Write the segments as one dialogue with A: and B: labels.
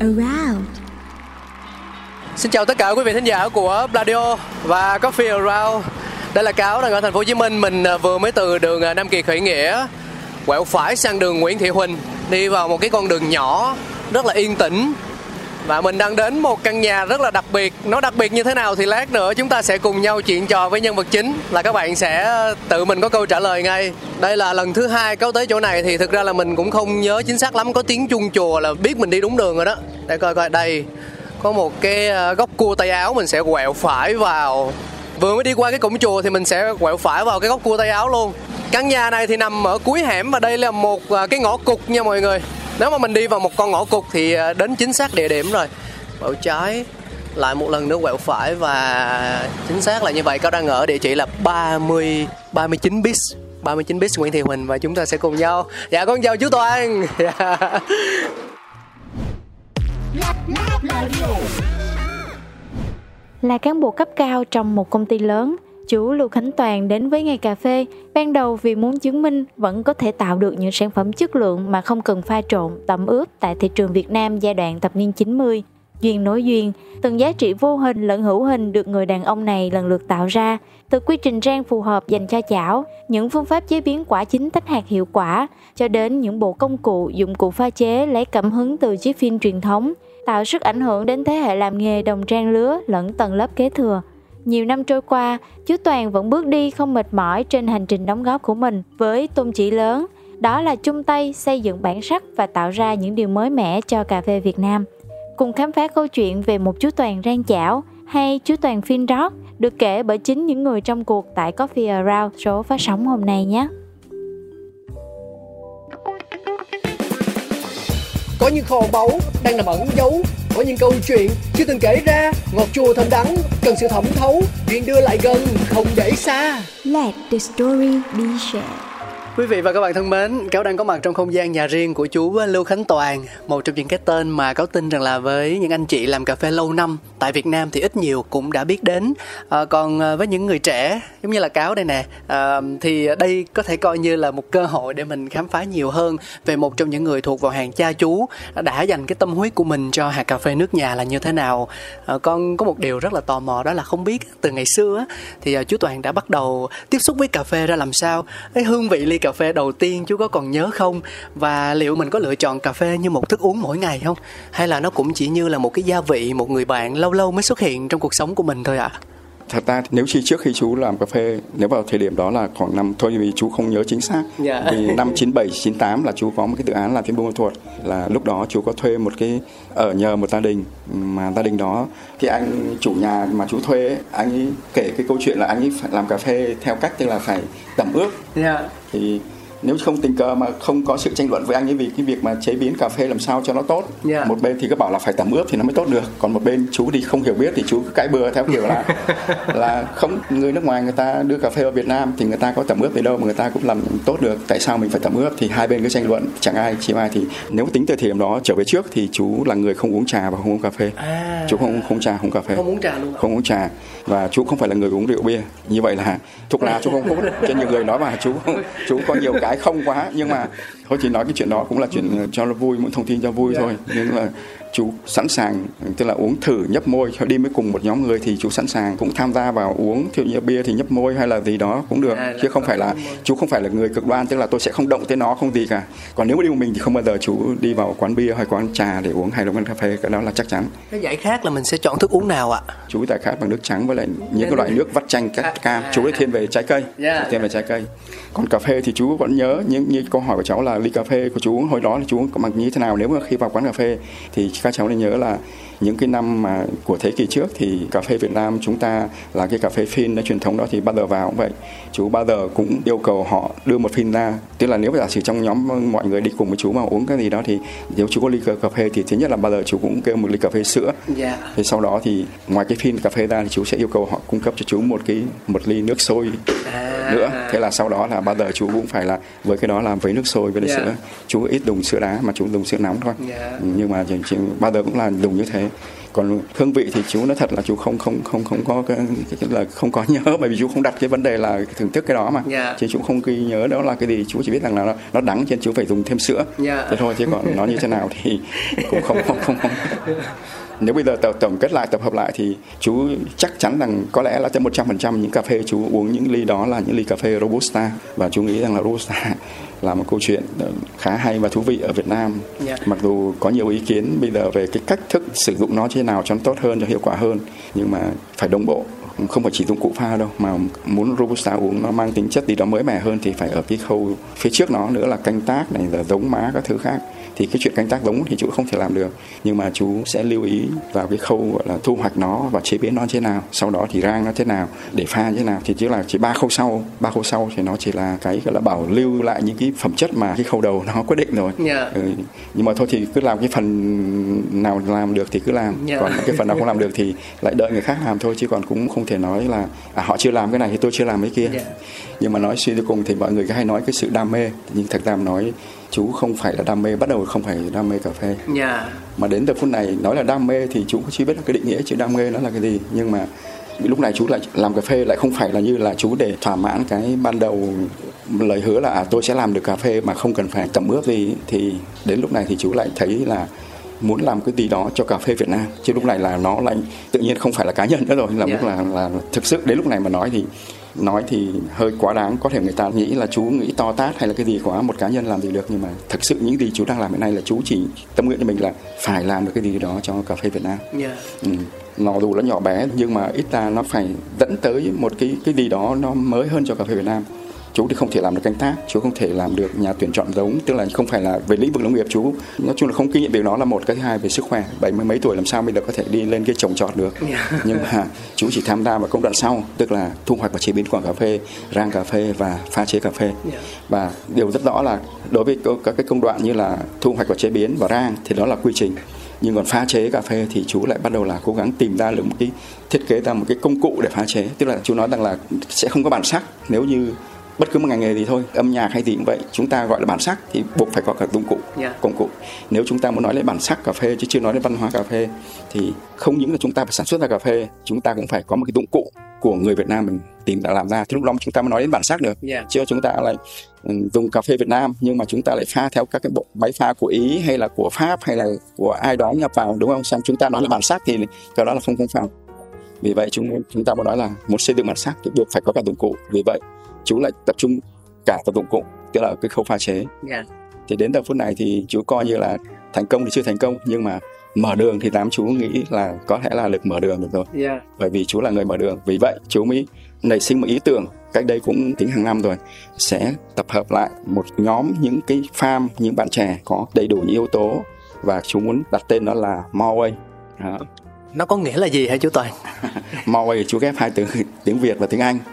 A: around
B: Xin chào tất cả quý vị thính giả của Bladio và Coffee Around. Đây là Cáo đang ở thành phố Hồ Chí Minh. Mình à, vừa mới từ đường à, Nam Kỳ khởi nghĩa, quẹo phải sang đường Nguyễn Thị Huỳnh, đi vào một cái con đường nhỏ, rất là yên tĩnh và mình đang đến một căn nhà rất là đặc biệt. Nó đặc biệt như thế nào thì lát nữa chúng ta sẽ cùng nhau chuyện trò với nhân vật chính là các bạn sẽ ờ, tự mình có câu trả lời ngay. Đây là lần thứ hai cáo tới chỗ này thì thực ra là mình cũng không nhớ chính xác lắm, có tiếng chuông chùa là biết mình đi đúng đường rồi đó. Để coi coi, đây, có một cái ờ, góc cua tay áo mình sẽ quẹo phải vào. Vừa mới đi qua cái cổng chùa thì mình sẽ quẹo phải vào cái góc cua tay áo luôn. Căn nhà này thì nằm ở cuối hẻm và đây là một ờ, cái ngõ cụt nha mọi người nếu mà mình đi vào một con ngõ cụt thì à, đến chính xác địa điểm rồi. Quẹo trái lại một lần nữa quẹo phải và chính xác là như vậy. Cao đang ở địa chỉ là 30 39 bis 39 bis Nguyễn Thị Huỳnh và chúng ta sẽ cùng nhau. Dạ con chào chú Toàn.
C: Là cán bộ cấp cao trong một công ty lớn, chú Lưu Khánh Toàn đến với ngày cà phê ban đầu vì muốn chứng minh vẫn có thể tạo được những sản phẩm chất lượng mà không cần pha trộn, tẩm ướp tại thị trường Việt Nam giai đoạn thập niên 90. Duyên nối duyên, từng giá trị vô hình lẫn hữu hình được người đàn ông này lần lượt tạo ra, từ quy trình rang phù hợp dành cho chảo, những phương pháp chế biến quả chín tách hạt hiệu quả, cho đến những bộ công cụ, dụng cụ pha chế lấy cảm hứng từ chiếc phim truyền thống, tạo sức ảnh hưởng đến thế hệ làm nghề đồng trang lứa lẫn tầng lớp kế thừa. Nhiều năm trôi qua, chú Toàn vẫn bước đi không mệt mỏi trên hành trình đóng góp của mình với tôn chỉ lớn, đó là chung tay xây dựng bản sắc và tạo ra những điều mới mẻ cho cà phê Việt Nam. Cùng khám phá câu chuyện về một chú Toàn rang chảo hay chú Toàn phiên rót được kể bởi chính những người trong cuộc tại Coffee Around số phát sóng hôm nay nhé.
B: có những kho báu đang nằm ẩn giấu có những câu chuyện chưa từng kể ra. Ngọt chua thơm đắng, cần sự thẩm thấu. Chuyện đưa lại gần, không để xa.
A: Let the story be shared.
B: Quý vị và các bạn thân mến, Cáo đang có mặt trong không gian nhà riêng của chú Lưu Khánh Toàn Một trong những cái tên mà Cáo tin rằng là với những anh chị làm cà phê lâu năm Tại Việt Nam thì ít nhiều cũng đã biết đến. À, Còn ờ, với những người trẻ, giống như là Cáo đây nè à, Thì đây có thể coi như là một cơ hội để mình khám phá nhiều hơn Về một trong những người thuộc vào hàng cha chú Đã dành cái tâm huyết của mình cho hạt cà phê nước nhà là như thế nào. À, Con có một điều rất là tò mò đó là không biết từ ngày xưa Thì chú Toàn đã bắt đầu tiếp xúc với cà phê ra làm sao? Cái hương vị ly cà phê đầu tiên chú có còn nhớ không và liệu mình có lựa chọn cà phê như một thức uống mỗi ngày không hay là nó cũng chỉ như là một cái gia vị một người bạn lâu lâu mới xuất hiện trong cuộc sống của mình thôi ạ à?
D: Thật ra nếu khi trước khi chú làm cà phê nếu vào thời điểm đó là khoảng năm thôi vì chú không nhớ chính xác.
B: Dạ.
D: vì năm 97 98 là chú có một cái dự án là trên Buôn Ma Thuột. Là lúc đó chú có thuê một cái ở nhờ một gia đình. Mà gia đình đó cái anh chủ nhà mà chú thuê ấy, anh ấy kể cái câu chuyện là anh ấy phải làm cà phê theo cách tức là phải tẩm ướp.
B: Dạ.
D: Thì nếu không tình cờ mà không có sự tranh luận với anh ấy vì cái việc mà chế biến cà phê làm sao cho nó tốt
B: Dạ.
D: một bên thì cứ bảo là phải tẩm ướp thì nó mới tốt được. Còn một bên chú thì không hiểu biết thì chú cứ cãi bừa theo kiểu là là không người nước ngoài người ta đưa cà phê vào Việt Nam thì người ta có tẩm ướp gì đâu mà người ta cũng làm tốt được. Tại sao mình phải tẩm ướp thì hai bên cứ tranh luận chẳng ai chịu ai thì nếu tính từ thời điểm đó trở về trước thì chú là người không uống trà và không uống cà phê.
B: À.
D: Chú không không trà không cà phê.
B: Không uống trà luôn
D: không uống trà. Và chú không phải là người uống rượu bia. Như vậy là thuốc lá chú không hút cho nhiều người nói mà chú chú có nhiều cái không quá nhưng mà thôi chỉ nói cái chuyện đó cũng là chuyện cho nó vui muốn thông tin cho vui thôi. Nhưng mà chú sẵn sàng tức là uống thử nhấp môi đi với cùng một nhóm người thì chú sẵn sàng cũng tham gia vào uống dụ như bia thì nhấp môi hay là gì đó cũng được
B: À,
D: chứ không phải là chú không phải là người cực đoan tức là tôi sẽ không động tới nó không gì cả. Còn nếu mà đi một mình thì không bao giờ chú đi vào quán bia hay quán trà để uống hay là quán cà phê cái đó là chắc chắn.
B: Cái giải khát là mình sẽ chọn thức uống nào ạ?
D: Chú tại khát bằng nước trắng với lại những cái loại nước vắt chanh
B: À,
D: cam.
B: à,
D: chú ấy thiên về trái cây
B: Yeah,
D: thiên về trái cây. Còn cà phê thì chú vẫn nhớ những như câu hỏi của cháu là ly cà phê của chú hồi đó là chú mặc như thế nào. Nếu mà khi vào quán cà phê thì các cháu nên nhớ là những cái năm mà của thế kỷ trước thì cà phê Việt Nam chúng ta là cái cà phê phin nó truyền thống đó thì bao giờ vào cũng vậy chú bao giờ cũng yêu cầu họ đưa một phin ra tức là nếu giả sử trong nhóm mọi người đi cùng với chú mà uống cái gì đó thì nếu chú có ly cà phê thì thứ nhất là bao giờ chú cũng kêu một ly cà phê sữa
B: dạ
D: Thế sau đó thì ngoài cái phin cà phê ra thì chú sẽ yêu cầu họ cung cấp cho chú một cái một ly nước sôi
B: à,
D: nữa. Thế là sau đó là bao giờ chú cũng phải là với cái đó làm với nước sôi với lại
B: Dạ.
D: sữa. Chú ít dùng sữa đá mà chú dùng sữa nóng thôi.
B: Dạ.
D: Nhưng mà bao giờ cũng là dùng như thế. Còn hương vị thì chú nói thật là chú không không không không có cái, là không có nhớ bởi vì chú không đặt cái vấn đề là thưởng thức cái đó mà.
B: Dạ.
D: Chứ chú không ghi nhớ đó là cái gì, chú chỉ biết rằng là nó, nó đắng nên chú phải dùng thêm sữa.
B: Dạ.
D: Thế thôi chứ còn nó như thế nào thì cũng không không không, không. Nếu bây giờ tổng, tổng kết lại tập hợp lại thì chú chắc chắn rằng có lẽ là tới 100% những cà phê chú uống những ly đó là những ly cà phê Robusta và chú nghĩ rằng là Robusta là một câu chuyện ờ, khá hay và thú vị ở Việt Nam.
B: Dạ.
D: Mặc dù có nhiều ý kiến bây giờ về cái cách thức sử dụng nó thế nào cho nó tốt hơn cho hiệu quả hơn nhưng mà phải đồng bộ không phải chỉ dụng cụ pha đâu mà muốn robusta uống nó mang tính chất gì đó mới mẻ hơn thì phải ở cái khâu phía trước nó nữa là canh tác này là giống má các thứ khác thì cái chuyện canh tác giống thì chú không thể làm được nhưng mà chú sẽ lưu ý vào cái khâu gọi là thu hoạch nó và chế biến nó thế nào sau đó thì rang nó thế nào để pha thế nào thì chỉ là chỉ ba khâu sau ba khâu sau thì nó chỉ là cái gọi là bảo lưu lại những cái phẩm chất mà cái khâu đầu nó quyết định rồi
B: Dạ.
D: ừ. nhưng mà thôi thì cứ làm cái phần nào làm được thì cứ làm
B: Dạ.
D: còn cái phần nào không làm được thì lại đợi người khác làm thôi chứ còn cũng không thể nói là à, họ chưa làm cái này thì tôi chưa làm cái kia
B: Dạ.
D: nhưng mà nói suy cho cùng thì mọi người hay nói cái sự đam mê nhưng thật ra nói chú không phải là đam mê bắt đầu không phải đam mê cà phê.
B: Dạ.
D: Mà đến giờ phút này nói là đam mê thì chú chưa biết là cái định nghĩa chữ đam mê nó là cái gì. Nhưng mà lúc này chú lại làm cà phê lại không phải là như là chú để thỏa mãn cái ban đầu lời hứa là à, tôi sẽ làm được cà phê mà không cần phải tẩm ướp gì. Thì đến lúc này thì chú lại thấy là muốn làm cái gì đó cho cà phê Việt Nam. Chứ lúc này là nó lại tự nhiên không phải là cá nhân nữa rồi. Là
B: Dạ.
D: lúc là là thực sự đến lúc này mà nói thì nói thì hơi quá đáng. Có thể người ta nghĩ là chú nghĩ to tát hay là cái gì quá một cá nhân làm gì được. Nhưng mà thực sự những gì chú đang làm hiện nay là chú chỉ tâm nguyện cho mình là phải làm được cái gì đó cho cà phê Việt Nam.
B: Dạ.
D: Ừ. nó dù nó nhỏ bé nhưng mà ít ra nó phải dẫn tới một cái cái gì đó nó mới hơn cho cà phê Việt Nam chú thì không thể làm được canh tác chú không thể làm được nhà tuyển chọn giống tức là không phải là về lĩnh vực nông nghiệp chú. Nói chung là không kinh nghiệm việc đó là một cái thứ hai về sức khỏe. Bảy mươi mấy tuổi làm sao bây giờ có thể đi lên cái trồng trọt được?
B: Dạ.
D: nhưng mà chú chỉ tham gia vào công đoạn sau tức là thu hoạch và chế biến quả cà phê rang cà phê và pha chế cà phê.
B: Dạ.
D: và điều rất rõ là đối với các cái công đoạn như là thu hoạch và chế biến và rang thì đó là quy trình. Nhưng còn pha chế cà phê thì chú lại bắt đầu là cố gắng tìm ra được một cái thiết kế ra một cái công cụ để pha chế. Tức là chú nói rằng là sẽ không có bản sắc. Nếu như bất cứ một ngành nghề gì thôi âm nhạc hay gì cũng vậy chúng ta gọi là bản sắc thì buộc phải có cả dụng cụ
B: Dạ.
D: công cụ. Nếu chúng ta muốn nói lên bản sắc cà phê chứ chưa nói đến văn hóa cà phê thì không những là chúng ta phải sản xuất ra cà phê chúng ta cũng phải có một cái dụng cụ của người Việt Nam mình tìm ra làm ra. Thì lúc đó chúng ta mới nói đến bản sắc được.
B: Dạ.
D: chưa chúng ta lại ừ, dùng cà phê Việt Nam nhưng mà chúng ta lại pha theo các cái bộ máy pha của Ý hay là của Pháp hay là của ai đó nhập vào đúng không? Xong chúng ta nói là bản sắc thì cái đó là không công phạm vì vậy chúng chúng ta muốn nói là muốn xây dựng bản sắc thì buộc phải có cả dụng cụ. Vì vậy chú lại tập trung cả vào dụng cụ tức là cái khâu pha chế.
B: Dạ.
D: Thì đến giờ phút này thì chú coi như là thành công thì chưa thành công nhưng mà mở đường thì đám chú nghĩ là có thể là được mở đường được rồi.
B: Dạ.
D: Bởi vì chú là người mở đường. Vì vậy chú mới nảy sinh một ý tưởng cách đây cũng tính hàng năm rồi sẽ tập hợp lại một nhóm những cái farm những bạn trẻ có đầy đủ những yếu tố và chú muốn đặt tên nó là Morway Đó.
B: Nó có nghĩa là gì hả chú Toàn?
D: Morway chú ghép hai từ tiếng Việt và tiếng Anh.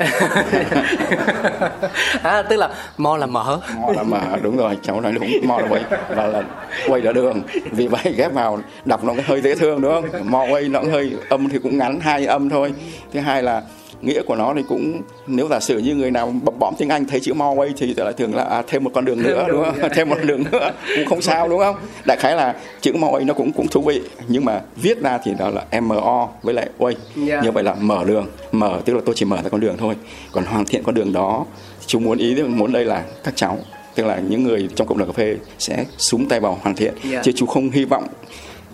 B: À tức là mo là mở.
D: Mo là mở đúng rồi cháu nói đúng. Mo là vậy và là quay là đường. Vì vậy ghép vào đọc nó hơi dễ thương đúng không? Mo quay nó hơi âm thì cũng ngắn hai âm thôi. Thứ hai là nghĩa của nó thì cũng nếu giả sử như người nào bập bõm tiếng Anh thấy chữ mo quay thì lại thường là à, thêm một con đường nữa đúng không? thêm một con đường nữa cũng không sao đúng không? Đại khái là chữ mo quay nó cũng cũng thú vị. Nhưng mà viết ra thì đó là mo với lại quay
B: Dạ.
D: như vậy là mở đường. Mở tức là tôi chỉ mở ra con đường thôi. Còn hoàn thiện con đường đó chúng muốn ý muốn đây là các cháu tức là những người trong cộng đồng cà phê sẽ súng tay vào hoàn thiện.
B: Dạ.
D: chứ chú không hy vọng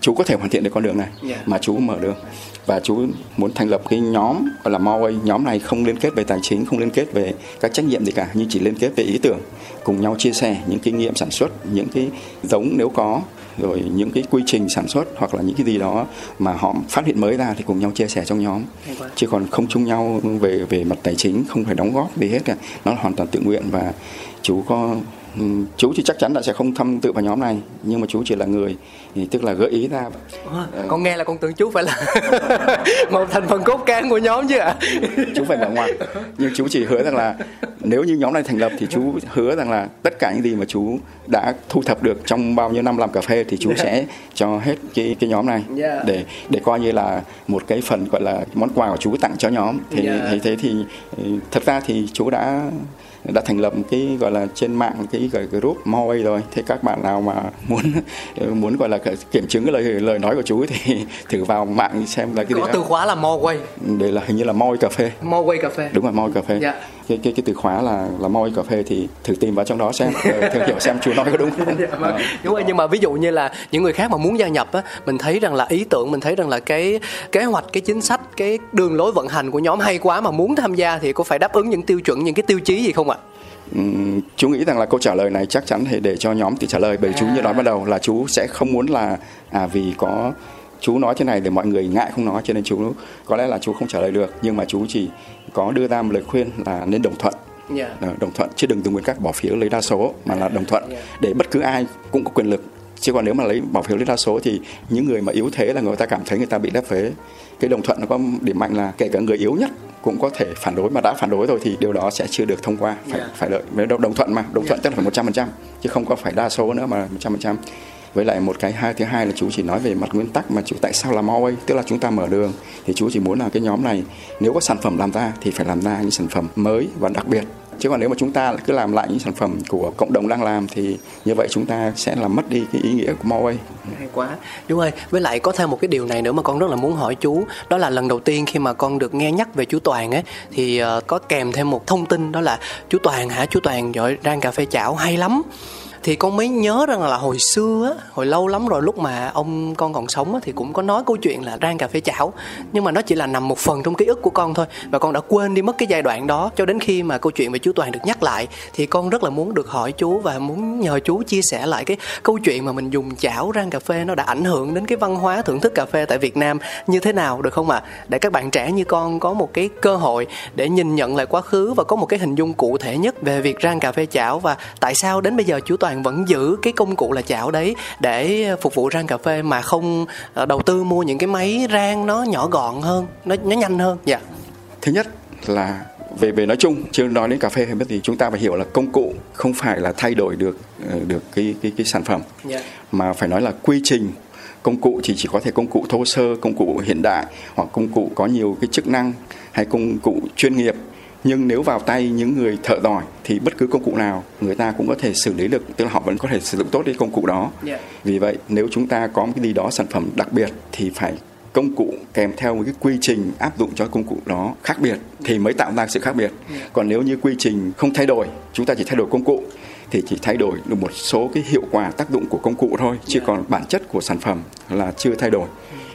D: chú có thể hoàn thiện được con đường này
B: Yeah.
D: mà chú mở đường và chú muốn thành lập cái nhóm gọi là Moway nhóm này không liên kết về tài chính không liên kết về các trách nhiệm gì cả nhưng chỉ liên kết về ý tưởng cùng nhau chia sẻ những kinh nghiệm sản xuất những cái giống nếu có rồi những cái quy trình sản xuất hoặc là những cái gì đó mà họ phát hiện mới ra thì cùng nhau chia sẻ trong nhóm. Chứ còn không chung nhau về về mặt tài chính không phải đóng góp gì hết cả. Nó là hoàn toàn tự nguyện và chú có chú thì chắc chắn là sẽ không tham tự vào nhóm này nhưng mà chú chỉ là người thì tức là gợi ý ra.
B: Ủa, con nghe là con tưởng chú phải là một thành phần cốt cán của nhóm chứ ạ.
D: Chú phải là ngoan. Nhưng chú chỉ hứa rằng là nếu như nhóm này thành lập thì chú hứa rằng là tất cả những gì mà chú đã thu thập được trong bao nhiêu năm làm cà phê thì chú sẽ cho hết cái cái nhóm này
B: Yeah.
D: để để coi như là một cái phần gọi là món quà của chú tặng cho nhóm. Thì
B: Yeah.
D: thế thì ừ, thật ra thì chú đã đã thành lập cái gọi là trên mạng cái gọi group Moway rồi. Thế các bạn nào mà muốn muốn gọi là kiểm chứng cái lời lời nói của chú thì thử vào mạng xem là cái
B: có từ khóa là Morway
D: đây là hình như là Moway cà phê.
B: Morway cà phê.
D: Đúng rồi Moway cà phê.
B: Dạ.
D: Cái, cái cái từ khóa là là Moway cà phê thì thử tìm vào trong đó xem ờ, thử hiểu xem chú nói có đúng không?
B: Dạ, vâng. đúng rồi nhưng mà ví dụ như là những người khác mà muốn gia nhập á mình thấy rằng là ý tưởng mình thấy rằng là cái kế hoạch cái chính sách cái đường lối vận hành của nhóm hay quá mà muốn tham gia thì có phải đáp ứng những tiêu chuẩn những cái tiêu chí gì không ạ?
D: Ừm, chú nghĩ rằng là câu trả lời này chắc chắn thì để cho nhóm tự trả lời bởi chú như nói ban đầu là chú sẽ không muốn là à vì có chú nói thế này để mọi người ngại không nói cho nên chú có lẽ là chú không trả lời được nhưng mà chú chỉ có đưa ra một lời khuyên là nên đồng thuận
B: Dạ.
D: Ờ, đồng thuận chứ đừng dùng nguyên các bỏ phiếu lấy đa số mà là đồng thuận
B: Dạ.
D: để bất cứ ai cũng có quyền lực chứ còn nếu mà lấy bỏ phiếu lấy đa số thì những người mà yếu thế là người ta cảm thấy người ta bị lép vế cái đồng thuận nó có điểm mạnh là kể cả người yếu nhất cũng có thể phản đối mà đã phản đối rồi thì điều đó sẽ chưa được thông qua phải
B: Dạ.
D: phải đợi đồng, đồng thuận mà đồng thuận tức là phải một trăm phần trăm chứ không có phải đa số nữa mà một trăm phần trăm với lại một cái hai thứ hai là chú chỉ nói về mặt nguyên tắc mà chú tại sao làm Huawei tức là chúng ta mở đường. Thì chú chỉ muốn là cái nhóm này, nếu có sản phẩm làm ra thì phải làm ra những sản phẩm mới và đặc biệt. Chứ còn nếu mà chúng ta cứ làm lại những sản phẩm của cộng đồng đang làm thì như vậy chúng ta sẽ làm mất đi cái ý nghĩa của Huawei.
B: hay quá. Chú ơi với lại có thêm một cái điều này nữa mà con rất là muốn hỏi chú. Đó là lần đầu tiên khi mà con được nghe nhắc về chú Toàn ấy, thì ờ, có kèm thêm một thông tin đó là chú Toàn hả? Chú Toàn giỏi rang cà phê chảo, hay lắm thì con mới nhớ rằng là hồi xưa á, hồi lâu lắm rồi lúc mà ông con còn sống á, thì cũng có nói câu chuyện là rang cà phê chảo nhưng mà nó chỉ là nằm một phần trong ký ức của con thôi và con đã quên đi mất cái giai đoạn đó cho đến khi mà câu chuyện về chú Toàn được nhắc lại thì con rất là muốn được hỏi chú và muốn nhờ chú chia sẻ lại cái câu chuyện mà mình dùng chảo rang cà phê nó đã ảnh hưởng đến cái văn hóa thưởng thức cà phê tại Việt Nam như thế nào được không ạ? Để các bạn trẻ như con có một cái cơ hội để nhìn nhận lại quá khứ và có một cái hình dung cụ thể nhất về việc rang cà phê chảo và tại sao đến bây giờ chú Toàn vẫn giữ cái công cụ là chảo đấy để phục vụ rang cà phê mà không ờ, đầu tư mua những cái máy rang nó nhỏ gọn hơn, nó nó nhanh hơn. Dạ.
D: thứ nhất là về về nói chung chưa nói đến cà phê hay bất gì chúng ta phải hiểu là công cụ không phải là thay đổi được ờ, được cái cái cái sản phẩm
B: Dạ.
D: mà phải nói là quy trình công cụ thì chỉ có thể công cụ thô sơ công cụ hiện đại hoặc công cụ có nhiều cái chức năng hay công cụ chuyên nghiệp nhưng nếu vào tay những người thợ giỏi thì bất cứ công cụ nào người ta cũng có thể xử lý được tức là họ vẫn có thể sử dụng tốt cái công cụ đó.
B: Dạ.
D: vì vậy nếu chúng ta có một cái gì đó sản phẩm đặc biệt thì phải công cụ kèm theo một cái quy trình áp dụng cho công cụ đó khác biệt thì mới tạo ra sự khác biệt. Còn nếu như quy trình không thay đổi chúng ta chỉ thay đổi công cụ thì chỉ thay đổi được một số cái hiệu quả tác dụng của công cụ thôi chứ còn bản chất của sản phẩm là chưa thay đổi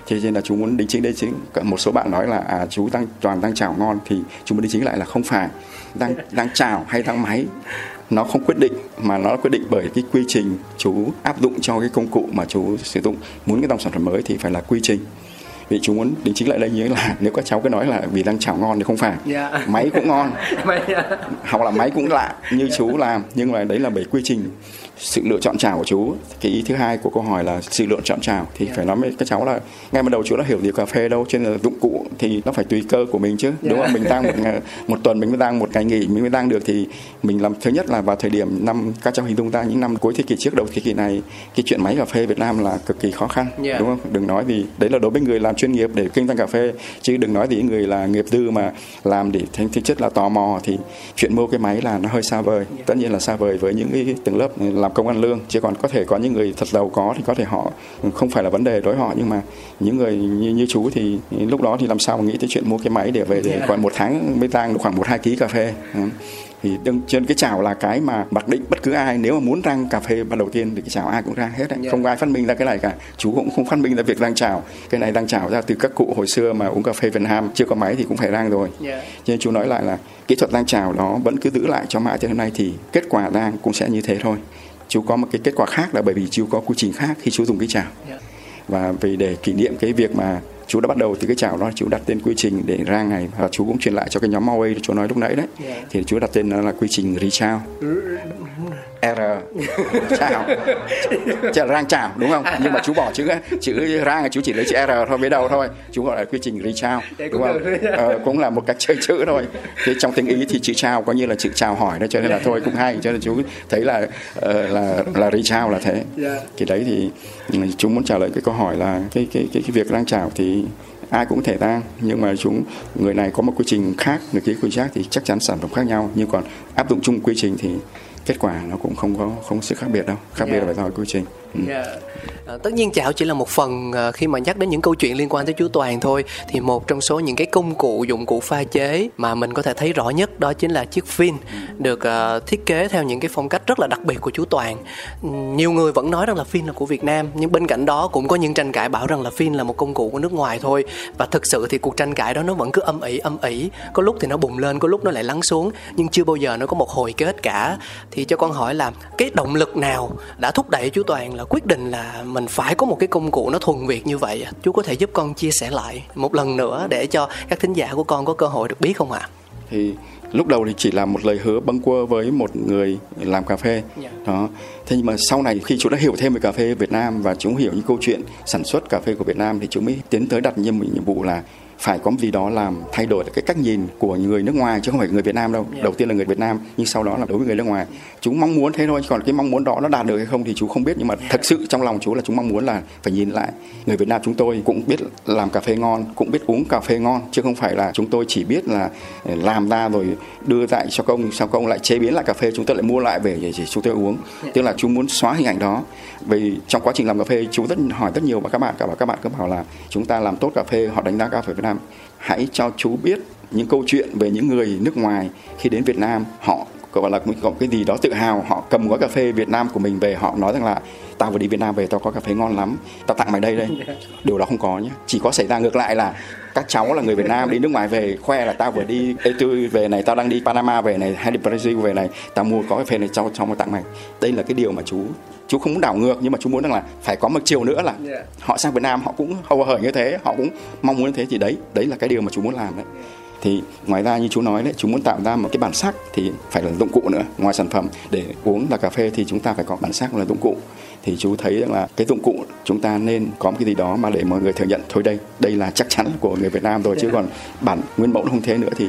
D: thế nên là chú muốn đính chính đây chính. Một số bạn nói là à, chú đang toàn đang chảo ngon thì chú muốn đính chính lại là không phải. Đang đang chảo hay đang máy nó không quyết định mà nó quyết định bởi cái quy trình chú áp dụng cho cái công cụ mà chú sử dụng. Muốn cái dòng sản phẩm mới thì phải là quy trình. Vì chú muốn đính chính lại đây như là nếu các cháu cứ nói là vì đang chảo ngon thì không phải.
B: Dạ.
D: máy cũng ngon.
B: Mày-
D: hoặc là máy cũng lạ như chú làm nhưng mà đấy là bởi quy trình sự lựa chọn chảo của chú. Cái ý thứ hai của câu hỏi là sự lựa chọn chảo thì phải nói với các cháu là ngay ban đầu chú đã hiểu gì cà phê đâu là dụng cụ thì nó phải tùy cơ của mình chứ. Đúng không? Mình đang một ngày, một tuần mình mới đang một ngày nghỉ mình mới đang được thì mình làm thứ nhất là vào thời điểm năm các cháu hình dung ra những năm cuối thế kỷ trước đầu thế kỷ này cái chuyện máy cà phê Việt Nam là cực kỳ khó khăn.
B: Yeah.
D: đúng không? Đừng nói vì đấy là đối với người làm chuyên nghiệp để kinh doanh cà phê chứ đừng nói gì người là nghiệp dư mà làm để thành thực chất là tò mò. Thì chuyện mua cái máy là nó hơi xa vời. Tất nhiên là xa vời với những cái tầng lớp làm công ăn lương chứ còn có thể có những người thật giàu có thì có thể họ không phải là vấn đề đối họ. Nhưng mà những người như, như chú thì lúc đó thì làm sao mà nghĩ tới chuyện mua cái máy để về để còn một tháng mới tăng được khoảng một hai ký cà phê. Ừ. thì đương trên cái chảo là cái mà mặc định bất cứ ai nếu mà muốn rang cà phê ban đầu tiên thì cái chảo ai cũng rang hết đấy.
B: Dạ.
D: không ai phát minh ra cái này cả. Chú cũng không phát minh ra việc rang chảo. Cái này rang chảo ra từ các cụ hồi xưa mà uống cà phê Việt Nam chưa có máy thì cũng phải rang rồi.
B: Dạ.
D: cho nên chú nói lại là kỹ thuật rang chảo đó vẫn cứ giữ lại cho mãi tới hôm nay thì kết quả rang cũng sẽ như thế thôi chú có một cái kết quả khác là bởi vì chú có quy trình khác khi chú dùng cái chảo
B: Dạ.
D: và vì để kỷ niệm cái việc mà chú đã bắt đầu từ cái chảo đó chú đặt tên quy trình để rang này và chú cũng truyền lại cho cái nhóm Huawei chú nói lúc nãy đấy.
B: Dạ.
D: thì chú đặt tên nó là quy trình Richao. R. Chảo. Chả rang chảo đúng không? Nhưng mà chú bỏ chữ chữ rang là chú chỉ lấy chữ R thôi với đầu thôi. Chú gọi là quy trình Richao
B: Đấy
D: đúng không? ờ, cũng là một cách chơi chữ thôi. Thế trong tiếng ý thì chữ chào có như là chữ chào hỏi đấy cho nên là thôi cũng hay. Cho nên chú thấy là ờ, là là Richao là thế.
B: Dạ.
D: thì đấy thì ừ, chúng muốn trả lời cái câu hỏi là cái cái cái, cái việc rang chảo thì ai cũng có thể rang nhưng mà chúng người này có một quy trình khác người kia quy trình khác thì chắc chắn sản phẩm khác nhau. Nhưng còn áp dụng chung quy trình thì kết quả nó cũng không có không có sự khác biệt đâu. Khác biệt
B: Dạ.
D: là phải do quy trình
B: Yeah. À, tất nhiên chảo chỉ là một phần à, khi mà nhắc đến những câu chuyện liên quan tới chú Toàn thôi thì một trong số những cái công cụ dụng cụ pha chế mà mình có thể thấy rõ nhất đó chính là chiếc phin được à, thiết kế theo những cái phong cách rất là đặc biệt của chú Toàn. Ừ, nhiều người vẫn nói rằng là phin là của Việt Nam nhưng bên cạnh đó cũng có những tranh cãi bảo rằng là phin là một công cụ của nước ngoài thôi. Và thực sự thì cuộc tranh cãi đó nó vẫn cứ âm ỉ âm ỉ. Có lúc thì nó bùng lên có lúc nó lại lắng xuống nhưng chưa bao giờ nó có một hồi kết cả. Thì cho con hỏi là cái động lực nào đã thúc đẩy chú Toàn là quyết định là mình phải có một cái công cụ nó thuần Việt như vậy chú có thể giúp con chia sẻ lại một lần nữa để cho các thính giả của con có cơ hội được biết không ạ?
D: Thì lúc đầu thì chỉ là một lời hứa bâng quơ với một người làm cà phê.
B: Dạ.
D: đó. Thế nhưng mà sau này khi chúng đã hiểu thêm về cà phê Việt Nam và chúng hiểu những câu chuyện sản xuất cà phê của Việt Nam thì chúng mới tiến tới đặt nhiệm vụ là phải có một gì đó làm thay đổi cái cách nhìn của người nước ngoài chứ không phải người Việt Nam đâu.
B: Dạ.
D: đầu tiên là người Việt Nam nhưng sau đó là đối với người nước ngoài. Chúng mong muốn thế thôi còn cái mong muốn đó nó đạt được hay không thì chú không biết nhưng mà thật sự trong lòng chú là chúng mong muốn là phải nhìn lại. Người Việt Nam chúng tôi cũng biết làm cà phê ngon cũng biết uống cà phê ngon chứ không phải là chúng tôi chỉ biết là làm ra rồi đưa lại cho công sau công lại chế biến lại cà phê chúng tôi lại mua lại về để chúng tôi uống. Tức là chúng muốn xóa hình ảnh đó vì trong quá trình làm cà phê, chú rất hỏi rất nhiều và các bạn, cả và các bạn cứ bảo là chúng ta làm tốt cà phê, họ đánh giá cà phê Việt Nam. Hãy cho chú biết những câu chuyện về những người nước ngoài khi đến Việt Nam, họ gọi là có cái gì đó tự hào. Họ cầm gói cà phê Việt Nam của mình về họ nói rằng là tao vừa đi Việt Nam về tao có cà phê ngon lắm. Tao tặng mày đây đây. Điều đó không có nhé chỉ có xảy ra ngược lại là các cháu là người Việt Nam đi nước ngoài về khoe là tao vừa đi Ê, tôi về này tao đang đi Panama về này hay đi Brazil về này tao mua có cà phê này cho cho mà tặng mày. Đây là cái điều mà chú chú không muốn đảo ngược nhưng mà chú muốn rằng là phải có một chiều nữa là họ sang Việt Nam họ cũng hầu hởi như thế họ cũng mong muốn như thế thì đấy đấy là cái điều mà chú muốn làm đấy thì ngoài ra như chú nói đấy chú muốn tạo ra một cái bản sắc thì phải là dụng cụ nữa ngoài sản phẩm để uống là cà phê thì chúng ta phải có bản sắc là dụng cụ. Thì chú thấy rằng là cái dụng cụ chúng ta nên có một cái gì đó mà để mọi người thừa nhận thôi đây đây là chắc chắn của người Việt Nam rồi chứ còn bản nguyên mẫu không thế nữa. Thì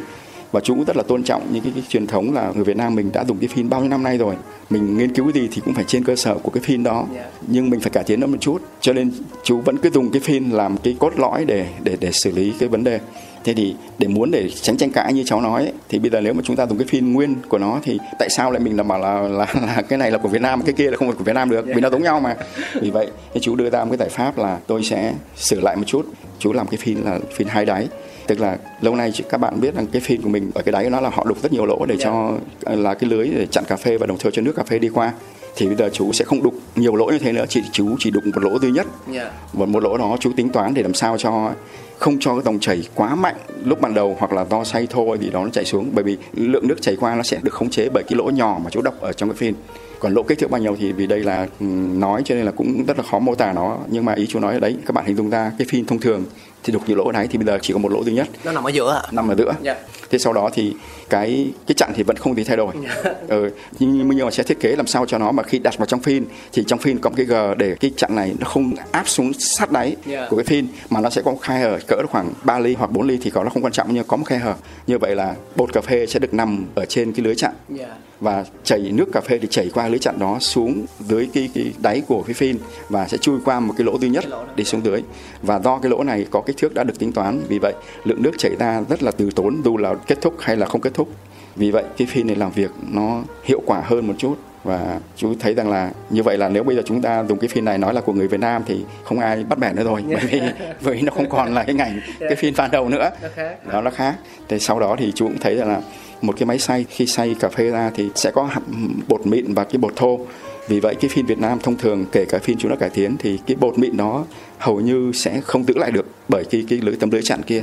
D: và chú cũng rất là tôn trọng những cái, cái truyền thống là người Việt Nam mình đã dùng cái phim bao nhiêu năm nay rồi. Mình nghiên cứu cái gì thì cũng phải trên cơ sở của cái phim đó.
B: Yeah.
D: nhưng mình phải cải tiến nó một chút. Cho nên chú vẫn cứ dùng cái phim làm cái cốt lõi để để để xử lý cái vấn đề thế thì để muốn để tránh tranh cãi như cháu nói ấy, thì bây giờ nếu mà chúng ta dùng cái phim nguyên của nó thì tại sao lại mình là bảo là là, là cái này là của Việt Nam cái kia là không phải của Việt Nam được? Vì nó giống nhau mà. Vì vậy thì chú đưa ra một cái giải pháp là tôi sẽ sửa lại một chút. Chú làm cái phim là phim hai đáy. Tức là lâu nay các bạn biết rằng cái phim của mình ở cái đáy của nó là họ đục rất nhiều lỗ để cho là cái lưới để chặn cà phê và đồng thời cho nước cà phê đi qua. Thì bây giờ chú sẽ không đục nhiều lỗ như thế nữa chỉ chú chỉ đục một lỗ duy nhất.
B: Dạ.
D: và một lỗ đó chú tính toán để làm sao cho không cho cái dòng chảy quá mạnh lúc ban đầu hoặc là do say thô thì đó nó chảy xuống. Bởi vì lượng nước chảy qua nó sẽ được khống chế bởi cái lỗ nhỏ mà chú đọc ở trong cái phim. Còn lỗ kích thước bao nhiêu thì vì đây là ừ, nói cho nên là cũng rất là khó mô tả nó. Nhưng mà ý chú nói ở đấy, các bạn hình dung ra cái phim thông thường thì đục nhiều lỗ đấy thì bây giờ chỉ có một lỗ duy nhất.
B: Nó nằm ở giữa ạ.
D: Nằm ở giữa.
B: Dạ.
D: thế sau đó thì cái cái chặn thì vẫn không gì thay đổi. Ừ, nhưng, nhưng mà sẽ thiết kế làm sao cho nó mà khi đặt vào trong phim thì trong phim có một cái g để cái chặn này nó không áp xuống sát đáy
B: Dạ.
D: của cái phim mà nó sẽ có một khe hở cỡ khoảng 3 ly hoặc 4 ly thì có nó không quan trọng nhưng có một khe hở. Như vậy là bột cà phê sẽ được nằm ở trên cái lưới chặn.
B: Dạ.
D: và chảy nước cà phê thì chảy qua lưới chặn đó xuống dưới cái, cái đáy của cái phim và sẽ chui qua một cái lỗ duy nhất
B: lỗ
D: đi xuống dưới. Và do cái lỗ này có kích thước đã được tính toán. Vì vậy lượng nước chảy ra rất là từ tốn dù là kết thúc hay là không kết thúc. Vì vậy cái phim này làm việc nó hiệu quả hơn một chút. Và chú thấy rằng là như vậy là nếu bây giờ chúng ta dùng cái phim này nói là của người Việt Nam thì không ai bắt bẻ nữa rồi. Bởi vì bởi vì nó không còn là cái ngành cái phim ban đầu nữa.
B: Nó khác.
D: đó nó khác. Thì sau đó thì chú cũng thấy rằng là một cái máy xay khi xay cà phê ra thì sẽ có bột mịn và cái bột thô vì vậy cái phim Việt Nam thông thường kể cả phim chúng đã cải tiến thì cái bột mịn đó hầu như sẽ không giữ lại được bởi cái cái lưới tấm lưới chặn kia.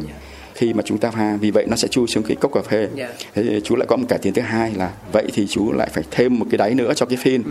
D: Khi mà chúng ta pha vì vậy nó sẽ chui xuống cái cốc cà phê.
B: Dạ.
D: thế chú lại có một cải tiến thứ hai là vậy thì chú lại phải thêm một cái đáy nữa cho cái phin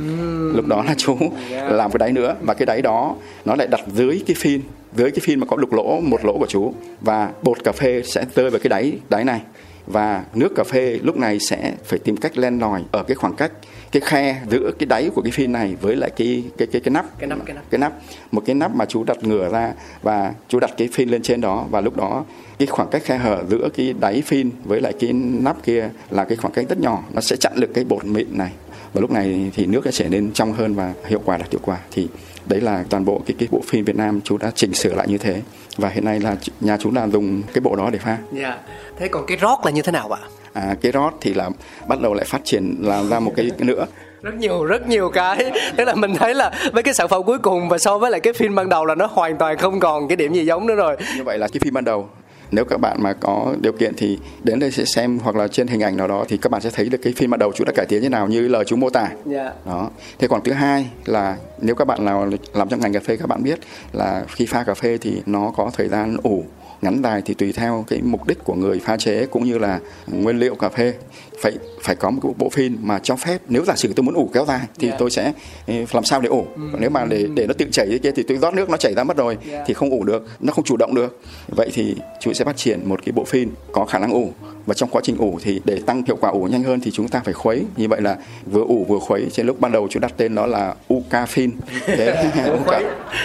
D: lúc đó là chú làm cái đáy nữa và cái đáy đó nó lại đặt dưới cái phin dưới cái phin mà có lục lỗ một lỗ của chú. Và bột cà phê sẽ rơi vào cái đáy đáy này. Và nước cà phê lúc này sẽ phải tìm cách len lỏi ở cái khoảng cách cái khe giữa cái đáy của cái phin này với lại cái cái cái cái nắp.
B: Cái nắp, cái nắp.
D: cái nắp. Một cái nắp mà chú đặt ngửa ra và chú đặt cái phin lên trên đó. Và lúc đó cái khoảng cách khe hở giữa cái đáy phin với lại cái nắp kia là cái khoảng cách rất nhỏ. Nó sẽ chặn được cái bột mịn này. Và lúc này thì nước sẽ trở nên trong hơn và hiệu quả đạt hiệu quả. Thì đấy là toàn bộ cái cái bộ phim Việt Nam chú đã chỉnh sửa lại như thế. Và hiện nay là nhà chú là dùng cái bộ đó để pha
B: Dạ. Thế còn cái rót là như thế nào ạ?
D: à, cái rót thì là bắt đầu lại phát triển làm ra một cái nữa.
B: Rất nhiều rất nhiều cái. Tức là mình thấy là với cái sản phẩm cuối cùng và so với lại cái phim ban đầu là nó hoàn toàn không còn cái điểm gì giống nữa rồi.
D: Như vậy là cái phim ban đầu nếu các bạn mà có điều kiện thì đến đây sẽ xem hoặc là trên hình ảnh nào đó thì các bạn sẽ thấy được cái phim ban đầu chú đã cải tiến như nào như lời chú mô tả.
B: Dạ.
D: đó. Thế còn thứ hai là nếu các bạn nào làm trong ngành cà phê các bạn biết là khi pha cà phê thì nó có thời gian ủ ngắn dài thì tùy theo cái mục đích của người pha chế cũng như là nguyên liệu cà phê phải phải có một cái bộ phim mà cho phép nếu giả sử tôi muốn ủ kéo dài thì
B: Yeah.
D: tôi sẽ eh, làm sao để ủ. Còn nếu mà để để nó tự chảy thế kia thì tôi rót nước nó chảy ra mất rồi
B: Yeah.
D: thì không ủ được nó không chủ động được. Vậy thì chú sẽ phát triển một cái bộ phim có khả năng ủ và trong quá trình ủ thì để tăng hiệu quả ủ nhanh hơn thì chúng ta phải khuấy. Như vậy là vừa ủ vừa khuấy. Trên lúc ban đầu chú đặt tên đó là uca Thế- Uca,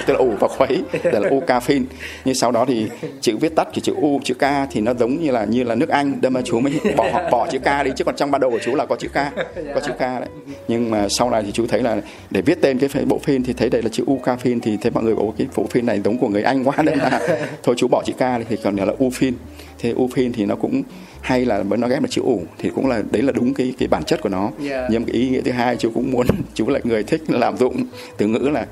D: tức là ủ và khuấy để là uca phin nhưng sau đó thì chữ viết tắt của chữ u chữ k thì nó giống như là như là nước anh. Đâm mà chú mới bỏ bỏ chữ k đi chứ còn trong ban đầu của chú là có chữ k có chữ k đấy. Nhưng mà sau này thì chú thấy là để viết tên cái bộ phim thì thấy đây là chữ uca phin thì thấy mọi người bảo cái bộ phim này giống của người anh quá nên là thôi chú bỏ chữ k đi thì còn là u phin thế u phin thì nó cũng hay là mới nó ghép là chữ ủ thì cũng là đấy là đúng cái cái bản chất của nó.
B: Yeah.
D: nhưng cái ý nghĩa thứ hai chú cũng muốn chú là người thích lạm dụng từ ngữ là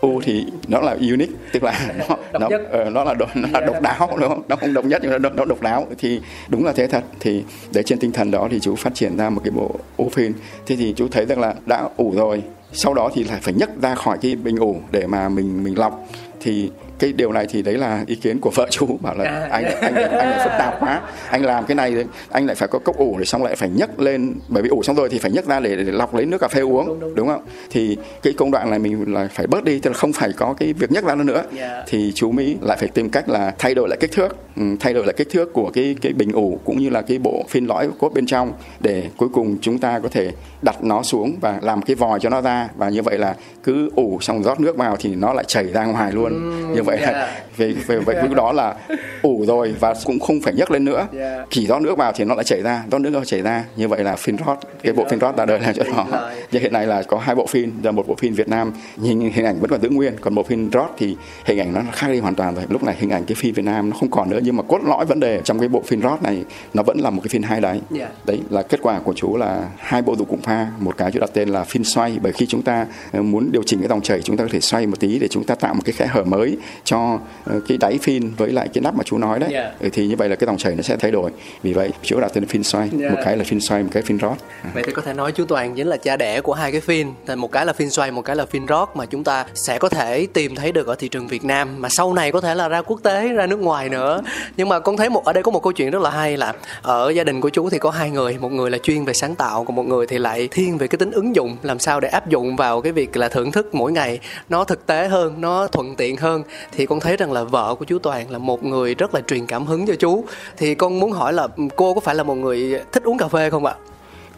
D: u thì nó là unique tức là nó nó ờ, nó là độc, nó là độc đáo đúng không? nó không độc nhất nhưng nó, độc- nó độc đáo. Thì đúng là thế thật. Thì để trên tinh thần đó thì chú phát triển ra một cái bộ u phin thế thì chú thấy rằng là đã ủ rồi. Sau đó thì lại phải nhấc ra khỏi cái bình ủ để mà mình mình lọc. Thì cái điều này thì đấy là ý kiến của vợ chú bảo là
B: À,
D: anh anh anh lại phức tạp quá. Anh làm cái này anh lại phải có cốc ủ để xong lại phải nhấc lên bởi vì ủ xong rồi thì phải nhấc ra để, để lọc lấy nước cà phê uống
B: Đúng, đúng,
D: đúng không? Thì cái công đoạn này mình là phải bớt đi tức là không phải có cái việc nhấc ra nữa.
B: Dạ.
D: thì chú Mỹ lại phải tìm cách là thay đổi lại kích thước ừ, thay đổi lại kích thước của cái cái bình ủ cũng như là cái bộ phin lõi cốt bên trong để cuối cùng chúng ta có thể đặt nó xuống và làm cái vòi cho nó ra. Và như vậy là cứ ủ xong rót nước vào thì nó lại chảy ra ngoài luôn. Như vậy. Là về về vậy lúc đó là ủ rồi và cũng không phải nhấc lên nữa.
B: Dạ.
D: chỉ rót nước vào thì nó lại chảy ra rót nước nó chảy ra. Như vậy là phin rót cái bộ phin rót ra đời là chỗ đó
B: Rồi.
D: nhưng hiện nay là có hai bộ phim là một bộ phim Việt Nam nhìn hình ảnh vẫn còn giữ nguyên. Còn bộ phim rót thì hình ảnh nó khác đi hoàn toàn rồi. Lúc này hình ảnh cái phim Việt Nam nó không còn nữa nhưng mà cốt lõi vấn đề trong cái bộ phim rót này nó vẫn là một cái phim hai đáy
B: Dạ.
D: đấy là kết quả của chú là hai bộ dụng cụ pha. Một cái chú đặt tên là phim xoay bởi khi chúng ta ờ, muốn điều chỉnh cái dòng chảy chúng ta có thể xoay một tí để chúng ta tạo một cái kẽ hở mới cho ờ, cái đáy phin với lại cái nắp mà chú nói đấy.
B: Dạ.
D: Ừ, thì như vậy là cái dòng chảy nó sẽ thay đổi. Vì vậy chú đặt tên là phim xoay
B: Dạ.
D: một cái là phim xoay một cái phim rót
B: Vậy thì có thể nói chú Toàn chính là cha đẻ của hai cái Thì Một cái là phim xoay, một cái là phim rock Mà chúng ta sẽ có thể tìm thấy được ở thị trường Việt Nam Mà sau này có thể là ra quốc tế, ra nước ngoài nữa. Nhưng mà con thấy một ở đây có một câu chuyện rất là hay là Ở gia đình của chú thì có hai người Một người là chuyên về sáng tạo Còn một người thì lại thiên về cái tính ứng dụng Làm sao để áp dụng vào cái việc là thưởng thức mỗi ngày. Nó thực tế hơn, nó thuận tiện hơn Thì con thấy rằng là vợ của chú Toàn là một người rất là truyền cảm hứng cho chú Thì con muốn hỏi là cô có phải là một người thích uống cà phê không ạ?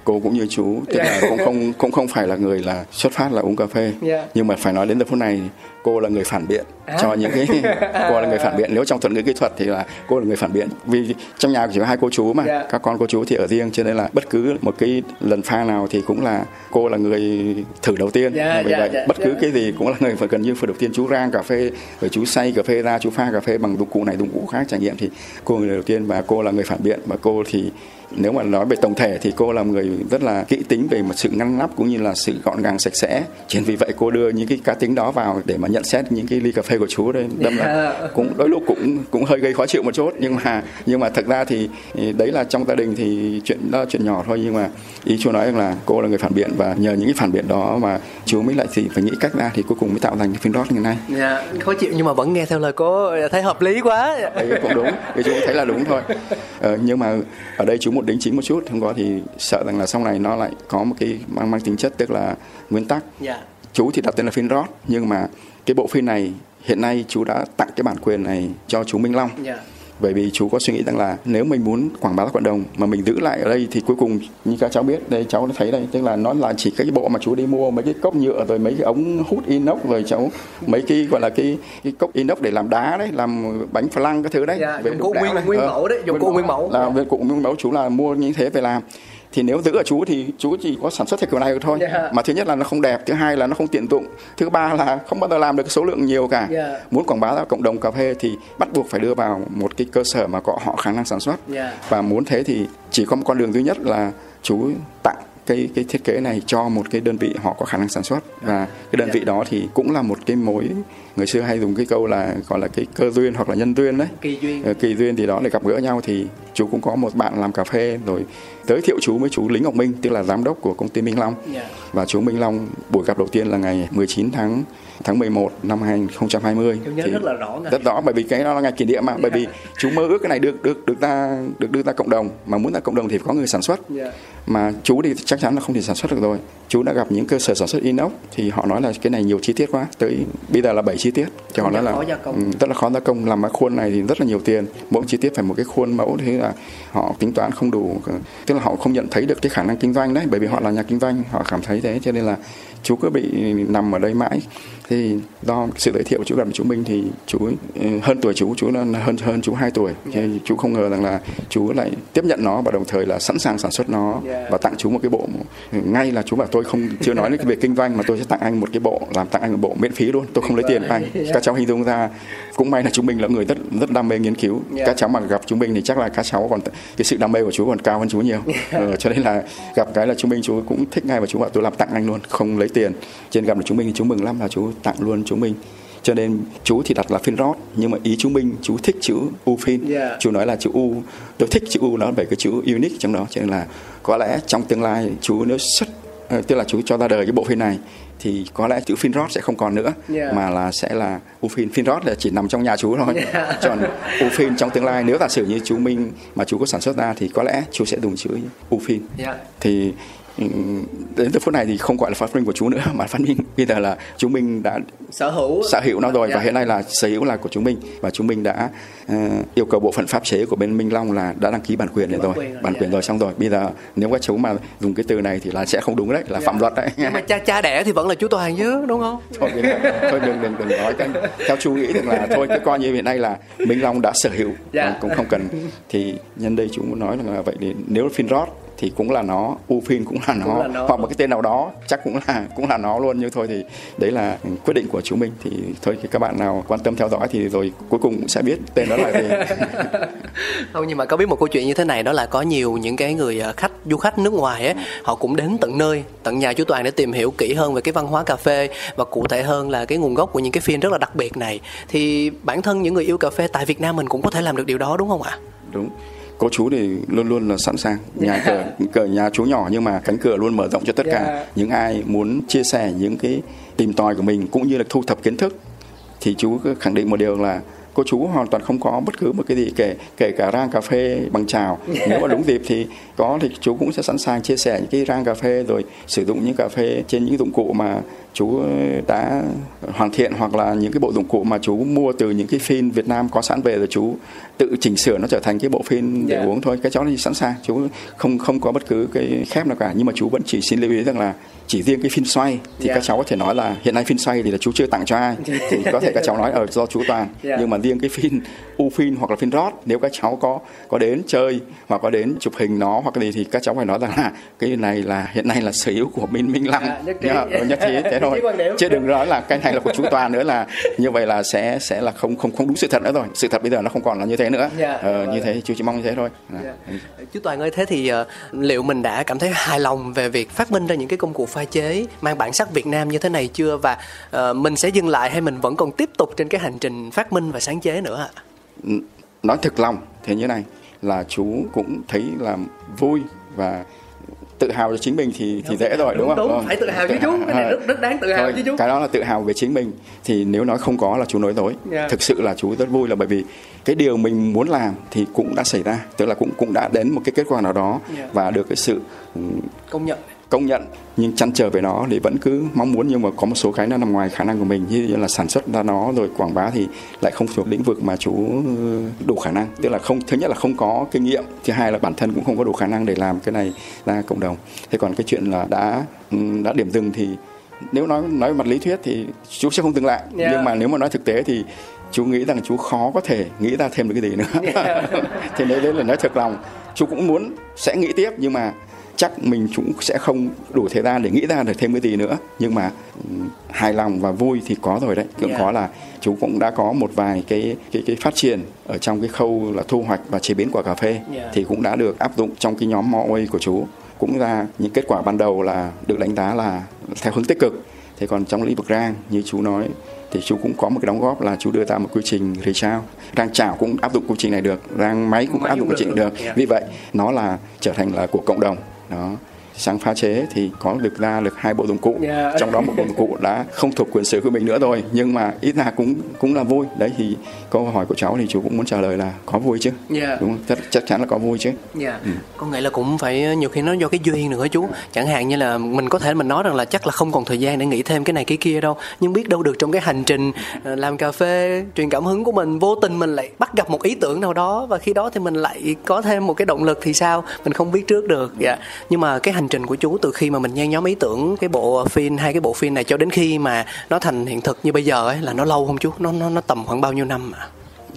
D: cô cũng như chú tức là cũng không cũng không phải là người là xuất phát là uống cà phê
B: Dạ.
D: nhưng mà phải nói đến giờ phút này cô là người phản biện cho những cái cô là người phản biện. Nếu trong thuật ngữ kỹ thuật thì là cô là người phản biện. Vì trong nhà chỉ có hai cô chú mà.
B: Dạ.
D: các con cô chú thì ở riêng cho nên là bất cứ một cái lần pha nào thì cũng là cô là người thử đầu tiên.
B: Dạ,
D: vì
B: dạ,
D: vậy
B: dạ,
D: bất cứ
B: dạ.
D: cái gì cũng là người phải gần như phần đầu tiên chú rang cà phê rồi chú xay cà phê ra chú pha cà phê bằng dụng cụ này dụng cụ khác trải nghiệm thì cô là người đầu tiên và cô là người phản biện. Và cô thì nếu mà nói về tổng thể thì cô là người rất là kỹ tính về một sự ngăn nắp cũng như là sự gọn gàng sạch sẽ. Chính vì vậy cô đưa những cái cá tính đó vào để mà nhận xét những cái ly cà phê của chú đây đâm là cũng đôi lúc cũng cũng hơi gây khó chịu một chút. Nhưng mà nhưng mà thật ra thì đấy là trong gia đình thì chuyện đó là chuyện nhỏ thôi. Nhưng mà ý chú nói là cô là người phản biện và nhờ những cái phản biện đó mà chú mới lại thì phải nghĩ cách ra thì cuối cùng mới tạo thành cái phim rót như này.
B: Dạ khó chịu nhưng mà vẫn nghe theo lời cô thấy hợp lý quá.
D: Đấy cũng đúng. Thì chú thấy là đúng thôi. Ờ, nhưng mà ở đây chú một đính chính một chút không có thì sợ rằng là sau này nó lại có một cái mang mang tính chất tức là nguyên tắc.
B: Dạ
D: chú thì đặt tên là rót nhưng mà cái bộ phim này hiện nay chú đã tặng cái bản quyền này cho chú Minh Long.
B: Dạ.
D: Bởi vì chú có suy nghĩ rằng là nếu mình muốn quảng bá ra cộng đồng mà mình giữ lại ở đây thì cuối cùng như các cháu biết đây cháu thấy đây tức là nó là chỉ cái bộ mà chú đi mua mấy cái cốc nhựa rồi mấy cái ống hút inox rồi cháu mấy cái gọi là cái cái cốc inox để làm đá đấy làm bánh flan cái thứ đấy.
B: Dạ
D: về
B: dụng cụ nguyên nguyên
D: Ờ,
B: mẫu đấy dụng cụ nguyên mẫu.
D: là về cụ nguyên mẫu chú là mua như thế về làm thì nếu giữ ở chú thì chú chỉ có sản xuất theo kiểu này thôi
B: Dạ.
D: mà thứ nhất là nó không đẹp thứ hai là nó không tiện dụng thứ ba là không bao giờ làm được số lượng nhiều cả
B: Dạ.
D: muốn quảng bá ra cộng đồng cà phê thì bắt buộc phải đưa vào một cái cơ sở mà có họ khả năng sản xuất
B: Dạ.
D: và muốn thế thì chỉ có một con đường duy nhất là chú tặng cái cái thiết kế này cho một cái đơn vị họ có khả năng sản xuất. Và cái đơn vị đó thì cũng là một cái mối người xưa hay dùng cái câu là gọi là cái cơ duyên hoặc là nhân duyên đấy.
B: Kỳ duyên.
D: Ờ, kỳ duyên thì đó để gặp gỡ nhau thì chú cũng có một bạn làm cà phê rồi giới thiệu chú với chú Lính Ngọc Minh tức là giám đốc của công ty Minh Long.
B: Dạ.
D: và chú Minh Long buổi gặp đầu tiên là ngày 19 tháng tháng 11 năm 2020
B: Chú nhớ rất là rõ ngày.
D: rất rõ bởi vì cái đó là ngày kỷ niệm mà bởi vì chú mơ ước cái này được được được ra được đưa ra cộng đồng. Mà muốn ra cộng đồng thì phải có người sản xuất.
B: Dạ.
D: mà chú thì chắc chắn là không thể sản xuất được rồi. Chú đã gặp những cơ sở sản xuất inox thì họ nói là cái này nhiều chi tiết quá. Tới bây giờ là 7 chi tiết. Thì họ nói là ừ, rất là khó gia công. Làm cái khuôn này thì rất là nhiều tiền. Mỗi chi tiết phải một cái khuôn mẫu thế là họ tính toán không đủ. Tức là họ không nhận thấy được cái khả năng kinh doanh đấy bởi vì họ là nhà kinh doanh họ cảm thấy thế. Cho nên là chú cứ bị nằm ở đây mãi thì do sự giới thiệu chú gặp chú Minh thì chú ừ, hơn tuổi chú chú là hơn hơn chú 2 tuổi. Thì chú không ngờ rằng là chú lại tiếp nhận nó và đồng thời là sẵn sàng sản xuất nó và tặng chú một cái bộ. Ngay là chú bảo tôi không, chưa nói đến việc kinh doanh mà tôi sẽ tặng anh một cái bộ, làm tặng anh một bộ miễn phí luôn, tôi không lấy tiền. Anh, các cháu hình dung ra cũng may là chú Minh là người rất rất đam mê nghiên cứu.
B: Yeah.
D: các cháu mà gặp chú Minh thì chắc là các cháu còn cái sự đam mê của chú còn cao hơn chú nhiều. Ờ, cho nên là gặp cái là chú Minh chú cũng thích ngay và chú bảo tôi làm tặng anh luôn không lấy tiền. Trên gặp được chú Minh thì chú mừng lắm là chú tặng luôn chú Minh. Cho nên chú thì đặt là phiên rót nhưng mà ý chú Minh chú thích chữ U phiên
B: Yeah.
D: chú nói là chữ U tôi thích chữ U nó bởi cái chữ unique trong đó. Cho nên là có lẽ trong tương lai chú nếu xuất ờ, tức là chú cho ra đời cái bộ phim này thì có lẽ chữ rót sẽ không còn nữa
B: Yeah.
D: mà là sẽ là U phim phim rót là chỉ nằm trong nhà chú thôi còn U phim trong tương lai nếu giả sử như chú Minh mà chú có sản xuất ra thì có lẽ chú sẽ dùng chữ U phim
B: Dạ.
D: thì đến từ phút này thì không gọi là phát minh của chú nữa mà phát minh bây giờ là chú Minh đã
B: sở hữu.
D: sở hữu nó rồi
B: Dạ.
D: và hiện nay là sở hữu là của chúng mình và chúng mình đã ờ, yêu cầu bộ phận pháp chế của bên Minh Long là đã đăng ký bản quyền này
B: Bản
D: rồi
B: quyền rồi,
D: bản
B: dạ.
D: quyền rồi xong rồi. Bây giờ nếu các chú mà dùng cái từ này thì là sẽ không đúng đấy là phạm luật đấy.
B: Nhưng mà cha cha đẻ thì vẫn là chú toàn chứ đúng không?
D: Thôi, đừng, thôi đừng đừng đừng nói cái theo chú nghĩ rằng là thôi cái coi như hiện nay là Minh Long đã sở hữu
B: Dạ.
D: cũng không cần. Thì nhân đây chú muốn nói là vậy thì nếu Finrod thì cũng là nó Ufin cũng là nó,
B: Cũng là nó.
D: hoặc một cái tên nào đó chắc cũng là cũng là nó luôn. Nhưng thôi thì đấy là quyết định của chúng mình. Thì thôi thì các bạn nào quan tâm theo dõi thì rồi cuối cùng cũng sẽ biết tên đó là gì.
B: Không nhưng mà có biết một câu chuyện như thế này đó là có nhiều những cái người ờ, khách du khách nước ngoài á họ cũng đến tận nơi tận nhà chú Toàn để tìm hiểu kỹ hơn về cái văn hóa cà phê và cụ thể hơn là cái nguồn gốc của những cái phiên rất là đặc biệt này. Thì bản thân những người yêu cà phê tại Việt Nam mình cũng có thể làm được điều đó đúng không ạ?
D: Đúng cô chú thì luôn luôn là sẵn sàng. Nhà cửa cửa nhà chú nhỏ nhưng mà cánh cửa luôn mở rộng cho tất cả.
B: Yeah.
D: những ai muốn chia sẻ những cái tìm tòi của mình cũng như là thu thập kiến thức thì chú khẳng định một điều là cô chú hoàn toàn không có bất cứ một cái gì kể kể cả rang cà phê bằng chào nếu mà đúng dịp thì có thì chú cũng sẽ sẵn sàng chia sẻ những cái rang cà phê rồi sử dụng những cà phê trên những dụng cụ mà chú đã hoàn thiện hoặc là những cái bộ dụng cụ mà chú mua từ những cái phim Việt Nam có sẵn về rồi chú tự chỉnh sửa nó trở thành cái bộ phim để
B: Dạ.
D: uống thôi cái chó thì sẵn sàng chú không không có bất cứ cái khép nào cả nhưng mà chú vẫn chỉ xin lưu ý rằng là chỉ riêng cái phim xoay thì
B: Dạ.
D: các cháu có thể nói là hiện nay phim xoay thì là chú chưa tặng cho ai thì có thể các cháu nói ở do chú toàn
B: Dạ.
D: nhưng mà riêng cái phim u phim hoặc là phim rót nếu các cháu có có đến chơi hoặc có đến chụp hình nó hoặc gì thì các cháu phải nói rằng là cái này là hiện nay là sở hữu của Minh Minh
B: nhất trí.
D: Nhá, nhất trí thế thôi
B: Điểm.
D: chứ đừng nói là cái này là của chú Toàn nữa là như vậy là sẽ sẽ là không không không đúng sự thật nữa rồi sự thật bây giờ nó không còn là như thế nữa
B: Dạ,
D: ờ,
B: vâng.
D: như thế chú chỉ mong như thế thôi À.
B: Chú Toàn ơi, thế thì ờ, liệu mình đã cảm thấy hài lòng về việc phát minh ra những cái công cụ pha chế mang bản sắc Việt Nam như thế này chưa và ờ, mình sẽ dừng lại hay mình vẫn còn tiếp tục trên cái hành trình phát minh và sáng chế nữa ạ?
D: nói thực lòng thế như này là chú cũng thấy là vui và tự hào cho chính mình thì thì dễ rồi đúng,
B: Đúng,
D: không?
B: đúng,
D: Vâng.
B: phải tự hào chứ chú, cái này rất- rất đáng tự hào
D: Thôi,
B: chứ chú.
D: Cái đó là tự hào về chính mình thì nếu nói không có là chú nói dối.
B: Dạ.
D: Thực sự là chú rất vui là bởi vì cái điều mình muốn làm thì cũng đã xảy ra, tức là cũng cũng đã đến một cái kết quả nào đó
B: Dạ.
D: và được cái sự ừ,
B: Công nhận.
D: Công nhận nhưng chăn trở về nó thì vẫn cứ mong muốn nhưng mà có một số cái nó nằm ngoài khả năng của mình. Như là sản xuất ra nó rồi quảng bá thì lại không thuộc lĩnh vực mà chú đủ khả năng. Tức là không thứ nhất là không có kinh nghiệm thứ hai là bản thân cũng không có đủ khả năng để làm cái này ra cộng đồng. Thế còn cái chuyện là đã ừ, đã điểm dừng thì nếu nói nói mặt lý thuyết thì chú sẽ không dừng lại.
B: Yeah.
D: nhưng mà nếu mà nói thực tế thì chú nghĩ rằng chú khó có thể nghĩ ra thêm được cái gì nữa. Thì đấy, đấy là nói thật lòng. Chú cũng muốn sẽ nghĩ tiếp nhưng mà chắc mình cũng sẽ không đủ thời gian để nghĩ ra được thêm cái gì nữa. Nhưng mà hài lòng và vui thì có rồi đấy. Cũng
B: Yeah.
D: có là chú cũng đã có một vài cái cái cái phát triển ở trong cái khâu là thu hoạch và chế biến quả cà phê
B: Yeah.
D: thì cũng đã được áp dụng trong cái nhóm Moaway của chú. Cũng ra những kết quả ban đầu là được đánh giá là theo hướng tích cực. Thế còn trong lĩnh vực rang như chú nói thì chú cũng có một cái đóng góp là chú đưa ra một quy trình rechao. Rang chảo cũng áp dụng quy trình này được rang máy cũng
B: Máy
D: áp dụng quy trình
B: được,
D: được.
B: yeah.
D: vì vậy nó là trở thành là của cộng đồng 可能 sang pha chế thì có được ra được hai bộ dụng cụ
B: Yeah.
D: trong đó một bộ dụng cụ đã không thuộc quyền sở của mình nữa rồi nhưng mà ít ra cũng cũng là vui đấy thì câu hỏi của cháu thì chú cũng muốn trả lời là có vui chứ
B: Yeah.
D: đúng không chắc, chắc chắn là có vui chứ
B: Dạ. Có nghĩa là cũng phải nhiều khi nó do cái duyên nữa chú. Chẳng hạn như là mình có thể mình nói rằng là chắc là không còn thời gian để nghĩ thêm cái này cái kia đâu. Nhưng biết đâu được trong cái hành trình ờ, làm cà phê, truyền cảm hứng của mình vô tình mình lại bắt gặp một ý tưởng nào đó và khi đó thì mình lại có thêm một cái động lực thì sao? Mình không biết trước được. Dạ. Nhưng mà cái hành trình của chú từ khi mà mình nhen nhóm ý tưởng cái bộ phim hay cái bộ phim này cho đến khi mà nó thành hiện thực như bây giờ ấy là nó lâu không chú? Nó nó nó tầm khoảng bao nhiêu năm ạ?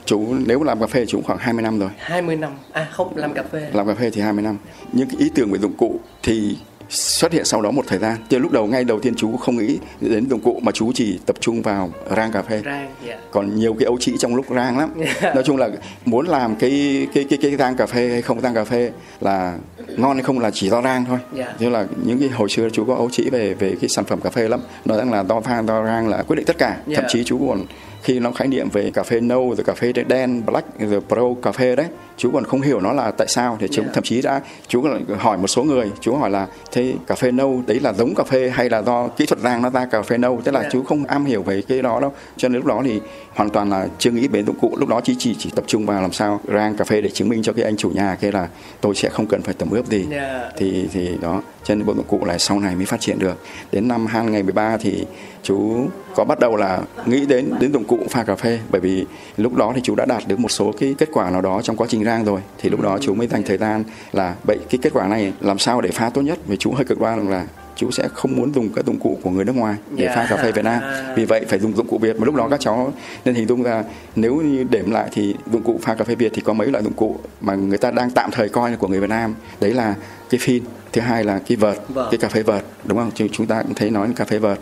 D: chú nếu làm cà phê chú cũng khoảng 20 năm rồi
B: 20 năm. À không, làm cà phê.
D: làm cà phê thì 20 năm những cái ý tưởng về dụng cụ thì xuất hiện sau đó một thời gian chứ lúc đầu ngay đầu tiên chú không nghĩ đến dụng cụ mà chú chỉ tập trung vào rang cà phê
B: Rang, dạ.
D: còn nhiều cái ấu trĩ trong lúc rang lắm nói chung là muốn làm cái cái cái cái rang cà phê hay không rang cà phê là ngon hay không là chỉ do rang thôi
B: Dạ.
D: thế là những cái hồi xưa chú có ấu trĩ về về cái sản phẩm cà phê lắm nói rằng là do pha do rang là quyết định tất cả
B: Dạ.
D: thậm chí chú còn khi nó khái niệm về cà phê nâu rồi cà phê đen black rồi pro cà phê đấy chú còn không hiểu nó là tại sao thì chú
B: Yeah.
D: thậm chí đã chú hỏi một số người chú hỏi là thế cà phê nâu đấy là giống cà phê hay là do kỹ thuật rang nó ra cà phê nâu tức là
B: Yeah.
D: chú không am hiểu về cái đó đâu cho nên lúc đó thì hoàn toàn là chưa nghĩ đến dụng cụ lúc đó chỉ chỉ chỉ tập trung vào làm sao rang cà phê để chứng minh cho cái anh chủ nhà kia là tôi sẽ không cần phải tẩm ướp gì
B: Yeah.
D: thì thì đó cho nên bộ dụng cụ này sau này mới phát triển được đến năm 2013 thì chú có bắt đầu là nghĩ đến đến dụng cụ pha cà phê bởi vì lúc đó thì chú đã đạt được một số cái kết quả nào đó trong quá trình rang rồi. Thì lúc đó chú mới dành thời gian là vậy cái kết quả này làm sao để pha tốt nhất? Vì chú hơi cực đoan là chú sẽ không muốn dùng các dụng cụ của người nước ngoài để
B: Dạ.
D: pha cà phê Việt Nam. Vì vậy phải dùng dụng cụ Việt. Mà lúc đó các cháu nên hình dung ra nếu như đếm lại thì dụng cụ pha cà phê Việt thì có mấy loại dụng cụ mà người ta đang tạm thời coi là của người Việt Nam. Đấy là cái phin thứ hai là cái vợt
B: Vâng.
D: cái cà phê vợt đúng không? Chúng- ta cũng thấy nói cà phê vợt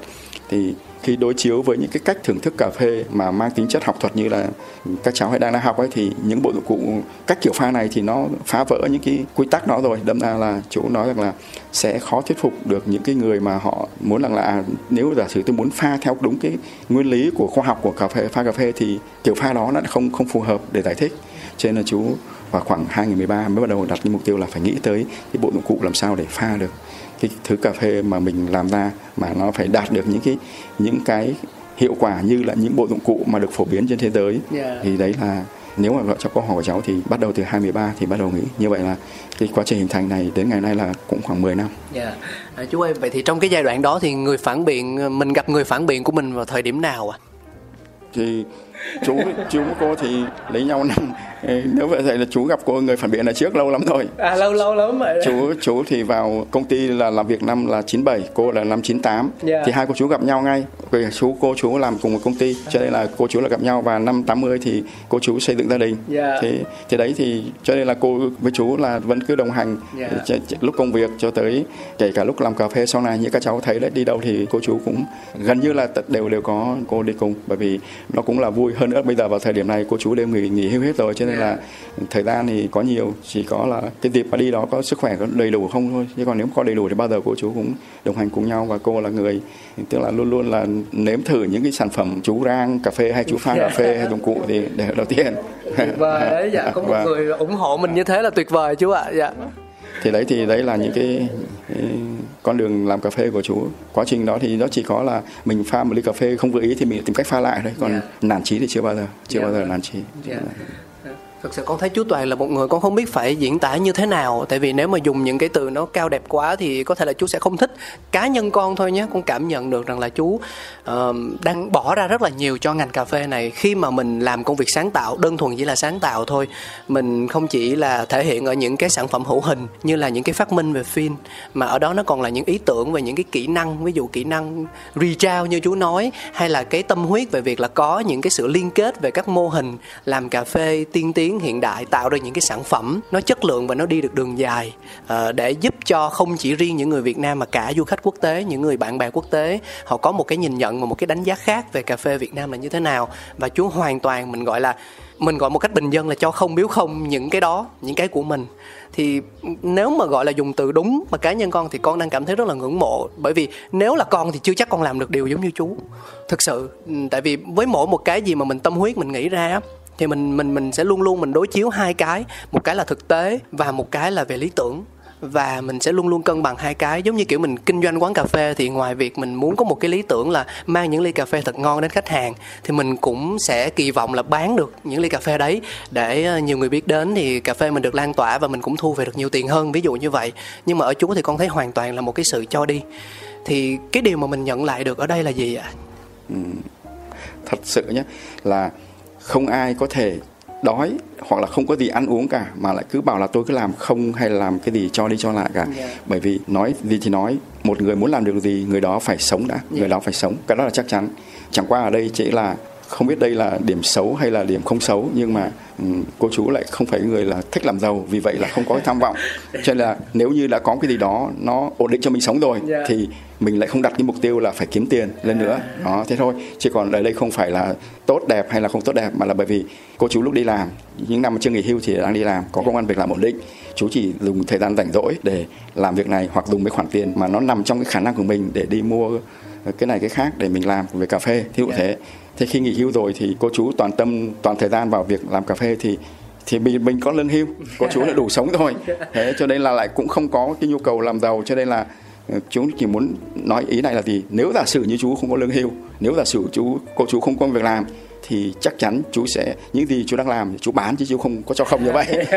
D: thì khi đối chiếu với những cái cách thưởng thức cà phê mà mang tính chất học thuật như là các cháu hay đang đang học ấy thì những bộ dụng cụ cách kiểu pha này thì nó phá vỡ những cái quy tắc đó rồi. Đâm ra là chú nói rằng là sẽ khó thuyết phục được những cái người mà họ muốn rằng là à, nếu giả sử tôi muốn pha theo đúng cái nguyên lý của khoa học của cà phê pha cà phê thì kiểu pha đó nó không không phù hợp để giải thích. Cho nên là chú vào khoảng 2013 mới bắt đầu đặt cái mục tiêu là phải nghĩ tới cái bộ dụng cụ làm sao để pha được cái thứ cà phê mà mình làm ra mà nó phải đạt được những cái những cái hiệu quả như là những bộ dụng cụ mà được phổ biến trên thế giới
B: Yeah.
D: thì đấy là nếu mà vợ cho câu hỏi của cháu thì bắt đầu từ 2013 thì bắt đầu nghĩ như vậy là cái quá trình hình thành này đến ngày nay là cũng khoảng 10 năm
B: Dạ. À, chú ơi, vậy thì trong cái giai đoạn đó thì người phản biện mình gặp người phản biện của mình vào thời điểm nào ạ?
D: thì chú chú cô thì lấy nhau năm nếu vậy là chú gặp cô người phản biện là trước lâu lắm rồi.
B: À lâu lâu lắm rồi
D: chú chú thì vào công ty là làm việc năm là 97 cô là năm 98 yeah. thì hai cô chú gặp nhau ngay. Vì chú cô chú làm cùng một công ty cho nên là cô chú là gặp nhau. Và năm 80 thì cô chú xây dựng gia đình. Yeah. thì thì đấy thì cho nên là cô với chú là vẫn cứ đồng hành yeah. lúc công việc cho tới kể cả lúc làm cà phê sau này như các cháu thấy đấy đi đâu thì cô chú cũng gần như là đều đều có cô đi cùng. Bởi vì nó cũng là vui. Hơn nữa bây giờ vào thời điểm này cô chú đều nghỉ nghỉ hưu hết rồi cho nên là thời gian thì có nhiều chỉ có là cái dịp mà đi đó có sức khỏe có đầy đủ không thôi chứ còn nếu có đầy đủ thì bao giờ cô chú cũng đồng hành cùng nhau và cô là người tức là luôn luôn là nếm thử những cái sản phẩm chú rang cà phê hay chú pha cà phê hay dụng cụ thì để đầu tiên
B: tuyệt vời đấy dạ có một và... người ủng hộ mình như thế là tuyệt vời chú ạ dạ
D: thì đấy thì đấy là những cái, cái con đường làm cà phê của chú quá trình đó thì nó chỉ có là mình pha một ly cà phê không vừa ý thì mình tìm cách pha lại thôi còn yeah. Dạ. nản trí thì chưa bao giờ chưa yeah. bao giờ nản trí yeah.
B: Thực sự con thấy chú Toàn là một người con không biết phải diễn tả như thế nào. Tại vì nếu mà dùng những cái từ nó cao đẹp quá thì có thể là chú sẽ không thích Cá nhân con thôi nhé, con cảm nhận được rằng là chú uh, đang bỏ ra rất là nhiều cho ngành cà phê này. Khi mà mình làm công việc sáng tạo, đơn thuần chỉ là sáng tạo thôi Mình không chỉ là thể hiện ở những cái sản phẩm hữu hình như là những cái phát minh về phim Mà ở đó nó còn là những ý tưởng về những cái kỹ năng Ví dụ kỹ năng reach như chú nói Hay là cái tâm huyết về việc là có những cái sự liên kết về các mô hình làm cà phê tiên tiến tiến hiện đại tạo ra những cái sản phẩm nó chất lượng và nó đi được đường dài uh, để giúp cho không chỉ riêng những người Việt Nam mà cả du khách quốc tế những người bạn bè quốc tế họ có một cái nhìn nhận và một cái đánh giá khác về cà phê Việt Nam là như thế nào. Và chú hoàn toàn mình gọi là mình gọi một cách bình dân là cho không biếu không những cái đó những cái của mình. Thì nếu mà gọi là dùng từ đúng mà cá nhân con thì con đang cảm thấy rất là ngưỡng mộ bởi vì nếu là con thì chưa chắc con làm được điều giống như chú thực sự ừ, tại vì với mỗi một cái gì mà mình tâm huyết mình nghĩ ra thì mình mình mình sẽ luôn luôn mình đối chiếu hai cái một cái là thực tế và một cái là về lý tưởng. Và mình sẽ luôn luôn cân bằng hai cái. Giống như kiểu mình kinh doanh quán cà phê thì ngoài việc mình muốn có một cái lý tưởng là mang những ly cà phê thật ngon đến khách hàng thì mình cũng sẽ kỳ vọng là bán được những ly cà phê đấy để ờ, nhiều người biết đến. Thì cà phê mình được lan tỏa và mình cũng thu về được nhiều tiền hơn ví dụ như vậy. Nhưng mà ở chú thì con thấy hoàn toàn là một cái sự cho đi. Thì cái điều mà mình nhận lại được ở đây là gì ạ? Ừ,
D: thật sự nhé là không ai có thể đói hoặc là không có gì ăn uống cả mà lại cứ bảo là tôi cứ làm không hay là làm cái gì cho đi cho lại cả yeah. Dạ. bởi vì nói gì thì nói một người muốn làm được gì người đó phải sống đã yeah. người dạ. đó phải sống cái đó là chắc chắn chẳng qua ở đây chỉ là không biết đây là điểm xấu hay là điểm không xấu nhưng mà um, cô chú lại không phải người là thích làm giàu vì vậy là không có cái tham vọng. Cho nên là nếu như đã có cái gì đó nó ổn định cho mình sống rồi yeah. Dạ. thì mình lại không đặt cái mục tiêu là phải kiếm tiền lên nữa. Đó thế thôi. Chứ còn ở đây không phải là tốt đẹp hay là không tốt đẹp mà là bởi vì cô chú lúc đi làm những năm chưa nghỉ hưu thì đang đi làm có công an việc làm ổn định. Chú chỉ dùng thời gian rảnh rỗi để làm việc này hoặc dùng mấy khoản tiền mà nó nằm trong cái khả năng của mình để đi mua cái này cái khác để mình làm về cà phê thí dụ thế thế khi nghỉ hưu rồi thì cô chú toàn tâm toàn thời gian vào việc làm cà phê thì thì mình mình có lương hưu cô chú đã đủ sống rồi. Thế cho nên là lại cũng không có cái nhu cầu làm giàu cho nên là ờ, chú chỉ muốn nói ý này là gì? Nếu giả sử như chú không có lương hưu nếu giả sử chú cô chú không có việc làm thì chắc chắn chú sẽ những gì chú đang làm chú bán chứ chú không có cho không như vậy.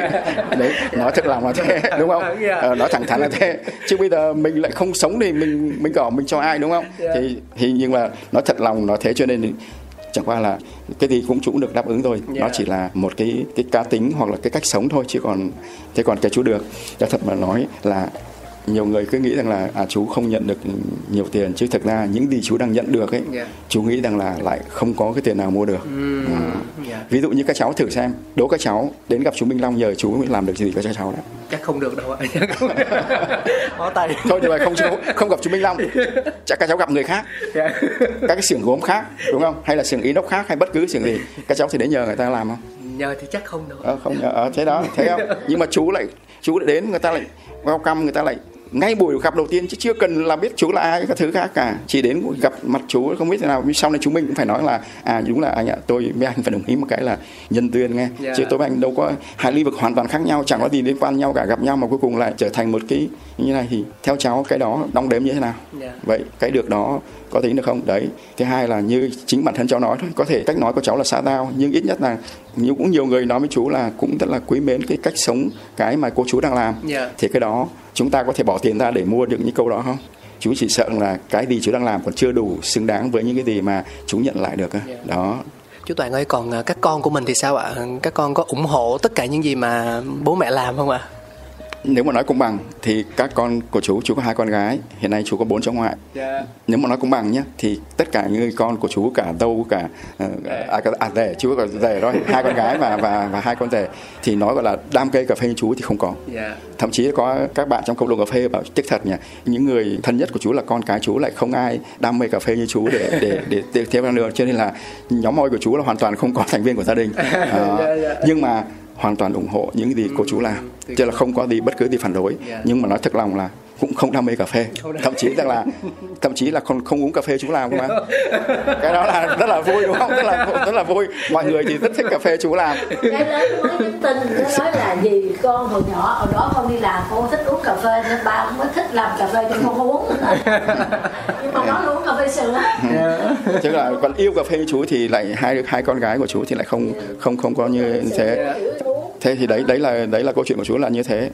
D: Đấy nói thật lòng là thế đúng không? Ờ, nói thẳng thắn là thế. Chứ bây giờ mình lại không sống thì mình mình cỏ mình cho ai đúng không? Thì thì nhưng mà nói thật lòng nói thế cho nên chẳng qua là cái gì cũng cũng được đáp ứng rồi yeah. nó chỉ là một cái cái cá tính hoặc là cái cách sống thôi chứ còn thế còn cái chú được thật mà nói là nhiều người cứ nghĩ rằng là à chú không nhận được nhiều tiền chứ thực ra những gì chú đang nhận được ấy yeah. chú nghĩ rằng là lại không có cái tiền nào mua được mm. à. yeah. ví dụ như các cháu thử xem đố các cháu đến gặp chú Minh Long nhờ chú làm được gì cho cháu đó
B: chắc không được đâu ạ bó tay
D: thôi nhưng mà không không gặp chú Minh Long chắc các cháu gặp người khác yeah. các cái xưởng gốm khác đúng không hay là xưởng inox khác hay bất cứ xưởng gì các cháu thì đến nhờ người ta làm không
B: nhờ thì chắc không được
D: ờ, không nhờ ờ, thế đó thấy không nhưng mà chú lại chú lại đến người ta lại welcome người ta lại ngay buổi gặp đầu tiên chứ chưa cần là biết chú là ai các thứ khác cả chỉ đến gặp mặt chú không biết thế nào sau này chúng mình cũng phải nói là à đúng là anh ạ tôi với anh phải đồng ý một cái là nhân duyên nghe yeah. Dạ. chứ tôi với anh đâu có hai lĩnh vực hoàn toàn khác nhau chẳng có gì liên quan nhau cả gặp nhau mà cuối cùng lại trở thành một cái như này thì theo cháu cái đó đong đếm như thế nào yeah. Dạ. vậy cái được đó có tính được không đấy thứ hai là như chính bản thân cháu nói thôi có thể cách nói của cháu là xã giao nhưng ít nhất là nhiều cũng nhiều người nói với chú là cũng rất là quý mến cái cách sống cái mà cô chú đang làm yeah. Dạ. thì cái đó chúng ta có thể bỏ tiền ra để mua được những câu đó không chú chỉ sợ là cái gì chú đang làm còn chưa đủ xứng đáng với những cái gì mà chú nhận lại được. Dạ. đó
B: chú Toàn ơi còn à, các con của mình thì sao ạ các con có ủng hộ tất cả những gì mà bố mẹ làm không ạ
D: nếu mà nói công bằng thì các con của chú chú có hai con gái hiện nay chú có bốn cháu ngoại yeah. nếu mà nói công bằng nhé thì tất cả những người con của chú cả dâu cả uh, à, à rể chú có rể đó hai con gái và và và hai con rể thì nói gọi là đam cây cà phê như chú thì không có yeah. thậm chí có các bạn trong cộng đồng cà phê bảo tiếc thật nhỉ những người thân nhất của chú là con cái chú lại không ai đam mê cà phê như chú để để để, để theo đường cho nên là nhóm môi của chú là hoàn toàn không có thành viên của gia đình uh, yeah, yeah. nhưng mà hoàn toàn ủng hộ những gì cô chú làm. Chứ là không có gì bất cứ gì phản đối. Nhưng mà nói thật lòng là cũng không đam mê cà phê. Thậm chí rằng là thậm chí là không không uống cà phê chú làm không cái đó là rất là vui đúng không? Rất là rất là vui. Mọi người thì rất thích cà phê chú làm.
E: Cái lớn mới nhắn tin nó nói là gì con hồi nhỏ hồi đó con đi làm con thích uống cà phê nên ba cũng mới thích làm cà phê cho con uống. Nhưng mà nó uống cà phê sữa
D: chứ là còn yêu cà phê chú thì lại hai hai con gái của chú thì lại không không không có như thế. Thế thì đấy đấy là đấy là câu chuyện của chú là như thế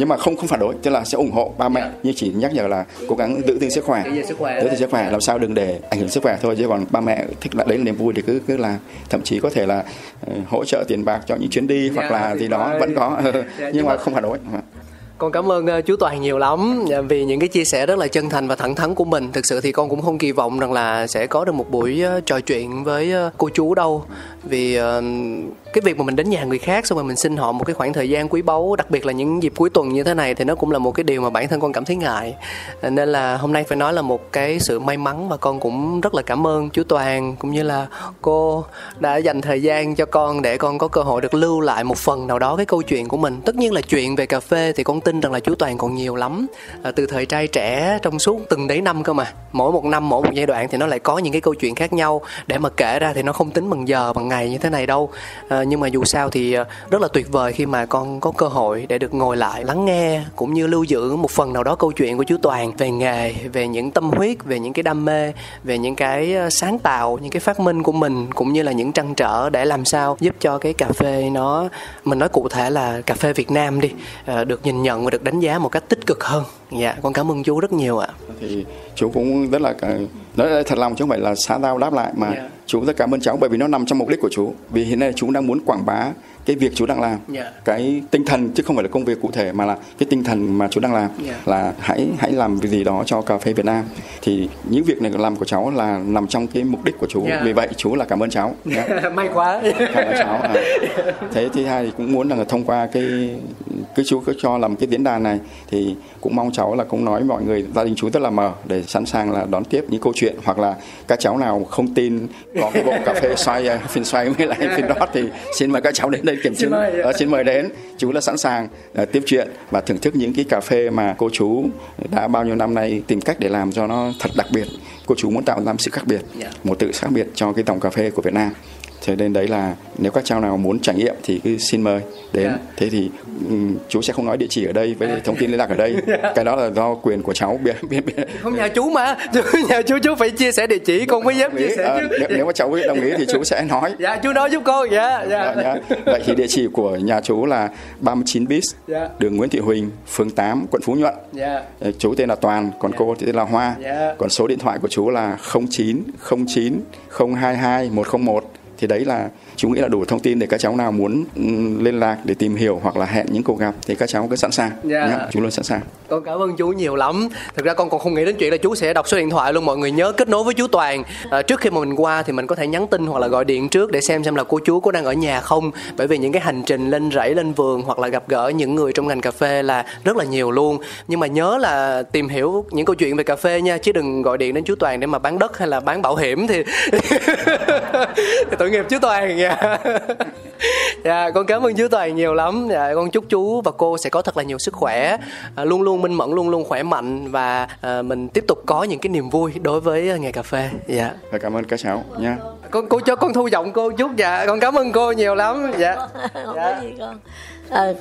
D: nhưng mà không không phản đối tức là sẽ ủng hộ ba mẹ. Nhưng chỉ nhắc nhở là cố gắng giữ gìn sức khỏe. Giữ gìn sức khỏe làm sao đừng để ảnh hưởng sức khỏe thôi. Chứ còn ba mẹ thích là đấy là niềm vui thì cứ cứ là thậm chí có thể là uh, hỗ trợ tiền bạc cho những chuyến đi yeah, hoặc là gì đó vẫn có. Nhưng mà không phản đối.
B: Con cảm ơn uh, chú Toàn nhiều lắm dạ, vì những cái chia sẻ rất là chân thành và thẳng thắn của mình. Thực sự thì con cũng không kỳ vọng rằng là sẽ có được một buổi trò chuyện với cô chú đâu. Vì cái việc mà mình đến nhà người khác xong rồi mình xin họ một cái khoảng thời gian quý báu, đặc biệt là những dịp cuối tuần như thế này thì nó cũng là một cái điều mà bản thân con cảm thấy ngại. À, nên là hôm nay phải nói là một cái sự may mắn và con cũng rất là cảm ơn chú Toàn cũng như là cô đã dành thời gian cho con để con có cơ hội được lưu lại một phần nào đó cái câu chuyện của mình. Tất nhiên là chuyện về cà phê thì con tin rằng là chú Toàn còn nhiều lắm à, từ thời trai trẻ trong suốt từng đấy năm cơ mà mỗi một năm mỗi một giai đoạn thì nó lại có những cái câu chuyện khác nhau để mà kể ra thì nó không tính bằng giờ bằng ngày như thế này đâu à, nhưng mà dù sao thì à, rất là tuyệt vời khi mà con có cơ hội để được ngồi lại lắng nghe cũng như lưu giữ một phần nào đó câu chuyện của chú Toàn về nghề về những tâm huyết về những cái đam mê về những cái à, sáng tạo những cái phát minh của mình cũng như là những trăn trở để làm sao giúp cho cái cà phê nó mình nói cụ thể là cà phê Việt Nam đi được nhìn nhận và được đánh giá một cách tích cực hơn dạ con cảm ơn chú rất nhiều ạ
D: thì chú cũng rất là nói thật lòng chứ không phải là xã giao đáp lại mà yeah. Chú rất cảm ơn cháu bởi vì nó nằm trong mục đích của chú vì hiện nay chú đang muốn quảng bá cái việc chú đang làm yeah. Dạ. cái tinh thần chứ không phải là công việc cụ thể mà là cái tinh thần mà chú đang làm yeah. Dạ. là hãy hãy làm việc gì đó cho cà phê Việt Nam thì những việc này làm của cháu là nằm trong cái mục đích của chú yeah. vì vậy chú là cảm ơn cháu
B: may quá
D: cảm ơn cháu à. thế thứ hai thì cũng muốn là thông qua cái cứ chú cứ cho làm cái diễn đàn này thì cũng mong cháu là cũng nói mọi người gia đình chú rất là mở để sẵn sàng là đón tiếp những câu chuyện hoặc là các cháu nào không tin có cái bộ cà phê xoay à, phiên xoay với lại phiên đót thì xin mời các cháu đến đây kiểm chứng xin mời, uh, xin mời đến chú là sẵn sàng uh, tiếp chuyện và thưởng thức những cái cà phê mà cô chú đã bao nhiêu năm nay tìm cách để làm cho nó thật đặc biệt cô chú muốn tạo ra sự khác biệt yeah. Dạ. một tự khác biệt cho cái dòng cà phê của Việt Nam cho nên đấy là nếu các cháu nào muốn trải nghiệm thì cứ xin mời đến yeah. Dạ. thế thì um, chú sẽ không nói địa chỉ ở đây với dạ. thông tin liên lạc ở đây yeah. Dạ. cái đó là do quyền của cháu biết biết, biết.
B: không nhà chú mà nhà chú chú phải chia sẻ địa chỉ con mới dám chia sẻ à,
D: chứ nếu, nếu mà cháu đồng ý thì chú sẽ nói
B: dạ chú nói giúp con dạ dạ,
D: dạ, dạ. vậy thì địa chỉ của nhà chú là 39 bis yeah. đường Nguyễn Thị Huỳnh phường 8 quận Phú Nhuận yeah. chú tên là Toàn còn yeah. cô thì tên là Hoa yeah. còn số điện thoại của chú là 09 09 022 101 thì đấy là chú nghĩ là đủ thông tin để các cháu nào muốn ừ, liên lạc để tìm hiểu hoặc là hẹn những cuộc gặp thì các cháu cứ sẵn sàng yeah. Dạ. nhé chú luôn sẵn sàng.
B: Con cảm ơn chú nhiều lắm. Thực ra con còn không nghĩ đến chuyện là chú sẽ đọc số điện thoại luôn. Mọi người nhớ kết nối với chú Toàn. À, trước khi mà mình qua thì mình có thể nhắn tin hoặc là gọi điện trước để xem xem là cô chú có đang ở nhà không. Bởi vì những cái hành trình lên rẫy lên vườn hoặc là gặp gỡ những người trong ngành cà phê là rất là nhiều luôn. Nhưng mà nhớ là tìm hiểu những câu chuyện về cà phê nha chứ đừng gọi điện đến chú Toàn để mà bán đất hay là bán bảo hiểm thì tội nghiệp chú Toàn. Nha dạ con cảm ơn chú toàn nhiều lắm. Dạ, con chúc chú và cô sẽ có thật là nhiều sức khỏe. À, luôn luôn minh mẫn luôn luôn khỏe mạnh và à, mình tiếp tục có những cái niềm vui đối với nghề cà phê. Dạ.
D: Và cảm ơn các cháu nha.
B: Con cô cho con thu giọng cô chút. Dạ con cảm ơn cô nhiều lắm. Dạ.
E: Không dạ. có gì con à,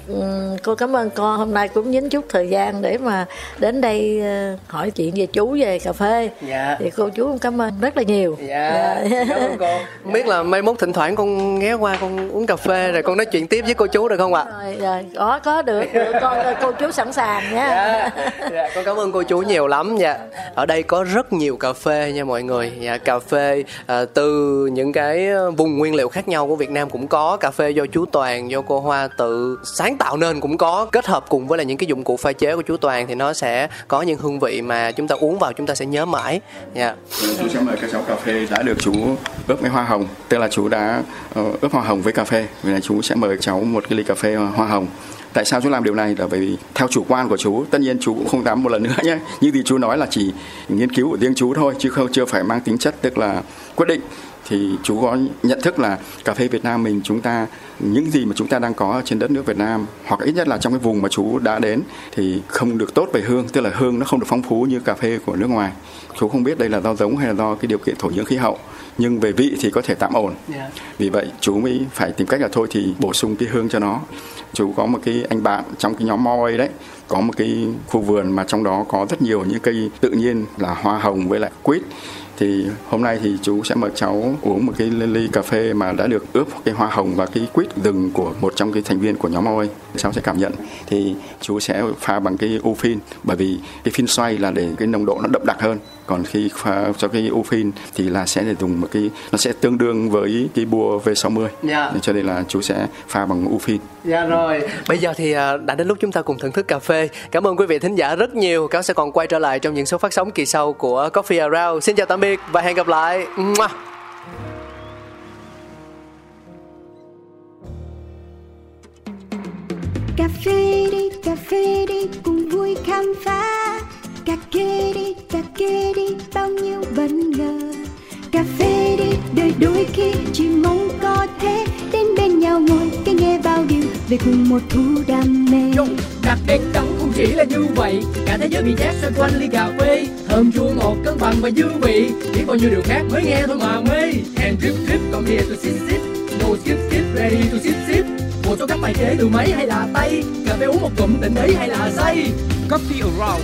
E: cô cảm ơn con hôm nay cũng nhín chút thời gian để mà đến đây ờ, hỏi chuyện về chú về cà phê. Dạ. thì cô chú cũng cảm ơn rất là nhiều.
B: Dạ, dạ. cảm ơn cô. Không biết là mai mốt thỉnh thoảng con ghé qua con uống cà phê rồi con nói chuyện tiếp với cô chú được không ạ?
E: Rồi, rồi. Có có được, được. Con cô chú sẵn sàng nha.
B: Dạ. dạ, con cảm ơn cô chú nhiều lắm nha. Ở đây có rất nhiều cà phê nha mọi người. Dạ, cà phê à, từ những cái vùng nguyên liệu khác nhau của Việt Nam cũng có. Cà phê do chú Toàn do cô Hoa tự sáng tạo nên cũng có kết hợp cùng với là những cái dụng cụ pha chế của chú Toàn thì nó sẽ có những hương vị mà chúng ta uống vào chúng ta sẽ nhớ mãi.
D: nha. Yeah. Chú sẽ mời các cháu cà phê đã được chú ướp với hoa hồng, tức là chú đã ờ, ướp hoa hồng với cà phê. Vì này chú sẽ mời cháu một cái ly cà phê hoa hồng tại sao chú làm điều này là bởi vì theo chủ quan của chú tất nhiên chú cũng không dám một lần nữa nhé như thì chú nói là chỉ nghiên cứu của riêng chú thôi chứ không chưa phải mang tính chất tức là quyết định thì chú có nhận thức là cà phê Việt Nam mình chúng ta những gì mà chúng ta đang có trên đất nước Việt Nam hoặc ít nhất là trong cái vùng mà chú đã đến thì không được tốt về hương tức là hương nó không được phong phú như cà phê của nước ngoài chú không biết đây là do giống hay là do cái điều kiện thổ nhưỡng khí hậu nhưng về vị thì có thể tạm ổn yeah. Dạ. vì vậy chú mới phải tìm cách là thôi thì bổ sung cái hương cho nó chú có một cái anh bạn trong cái nhóm moi đấy có một cái khu vườn mà trong đó có rất nhiều những cây tự nhiên là hoa hồng với lại quýt thì hôm nay thì chú sẽ mời cháu uống một cái ly cà phê mà đã được ướp cái hoa hồng và cái quýt rừng của một trong cái thành viên của nhóm Oi cháu sẽ cảm nhận. Thì chú sẽ pha bằng cái u phin, bởi vì cái phin xoay là để cái nồng độ nó đậm đặc hơn còn khi pha cho cái u phin thì là sẽ để dùng một cái nó sẽ tương đương với cái bua V60 yeah. cho nên là chú sẽ pha bằng u phin
B: Dạ rồi, bây giờ thì à, đã đến lúc chúng ta cùng thưởng thức cà phê. Cảm ơn quý vị thính giả rất nhiều. Cáo sẽ còn quay trở lại trong những số phát sóng kỳ sau của Coffee Around. Xin chào tạm biệt và hẹn gặp lại.
A: Cà phê đi, cà phê đi, cùng vui khám phá. Cà kê đi, cà kê đi, bao nhiêu bất ngờ. Cà phê đi, đời đôi khi chỉ mong có thế đến bên nhau ngồi cái nghe bao điều về cùng một thú đam mê.
F: Đặc biệt trong không chỉ là như vậy cả thế giới bị chát xoay quanh ly cà phê. Thơm chua ngọt cân bằng và dư vị biết bao nhiêu điều khác mới nghe thôi mà mê. And drip drip come here to sip sip no skip skip ready to sip sip. Một số các bài chế từ máy hay là tay cà phê uống một cụm tỉnh ấy hay là say.
G: Coffee Around,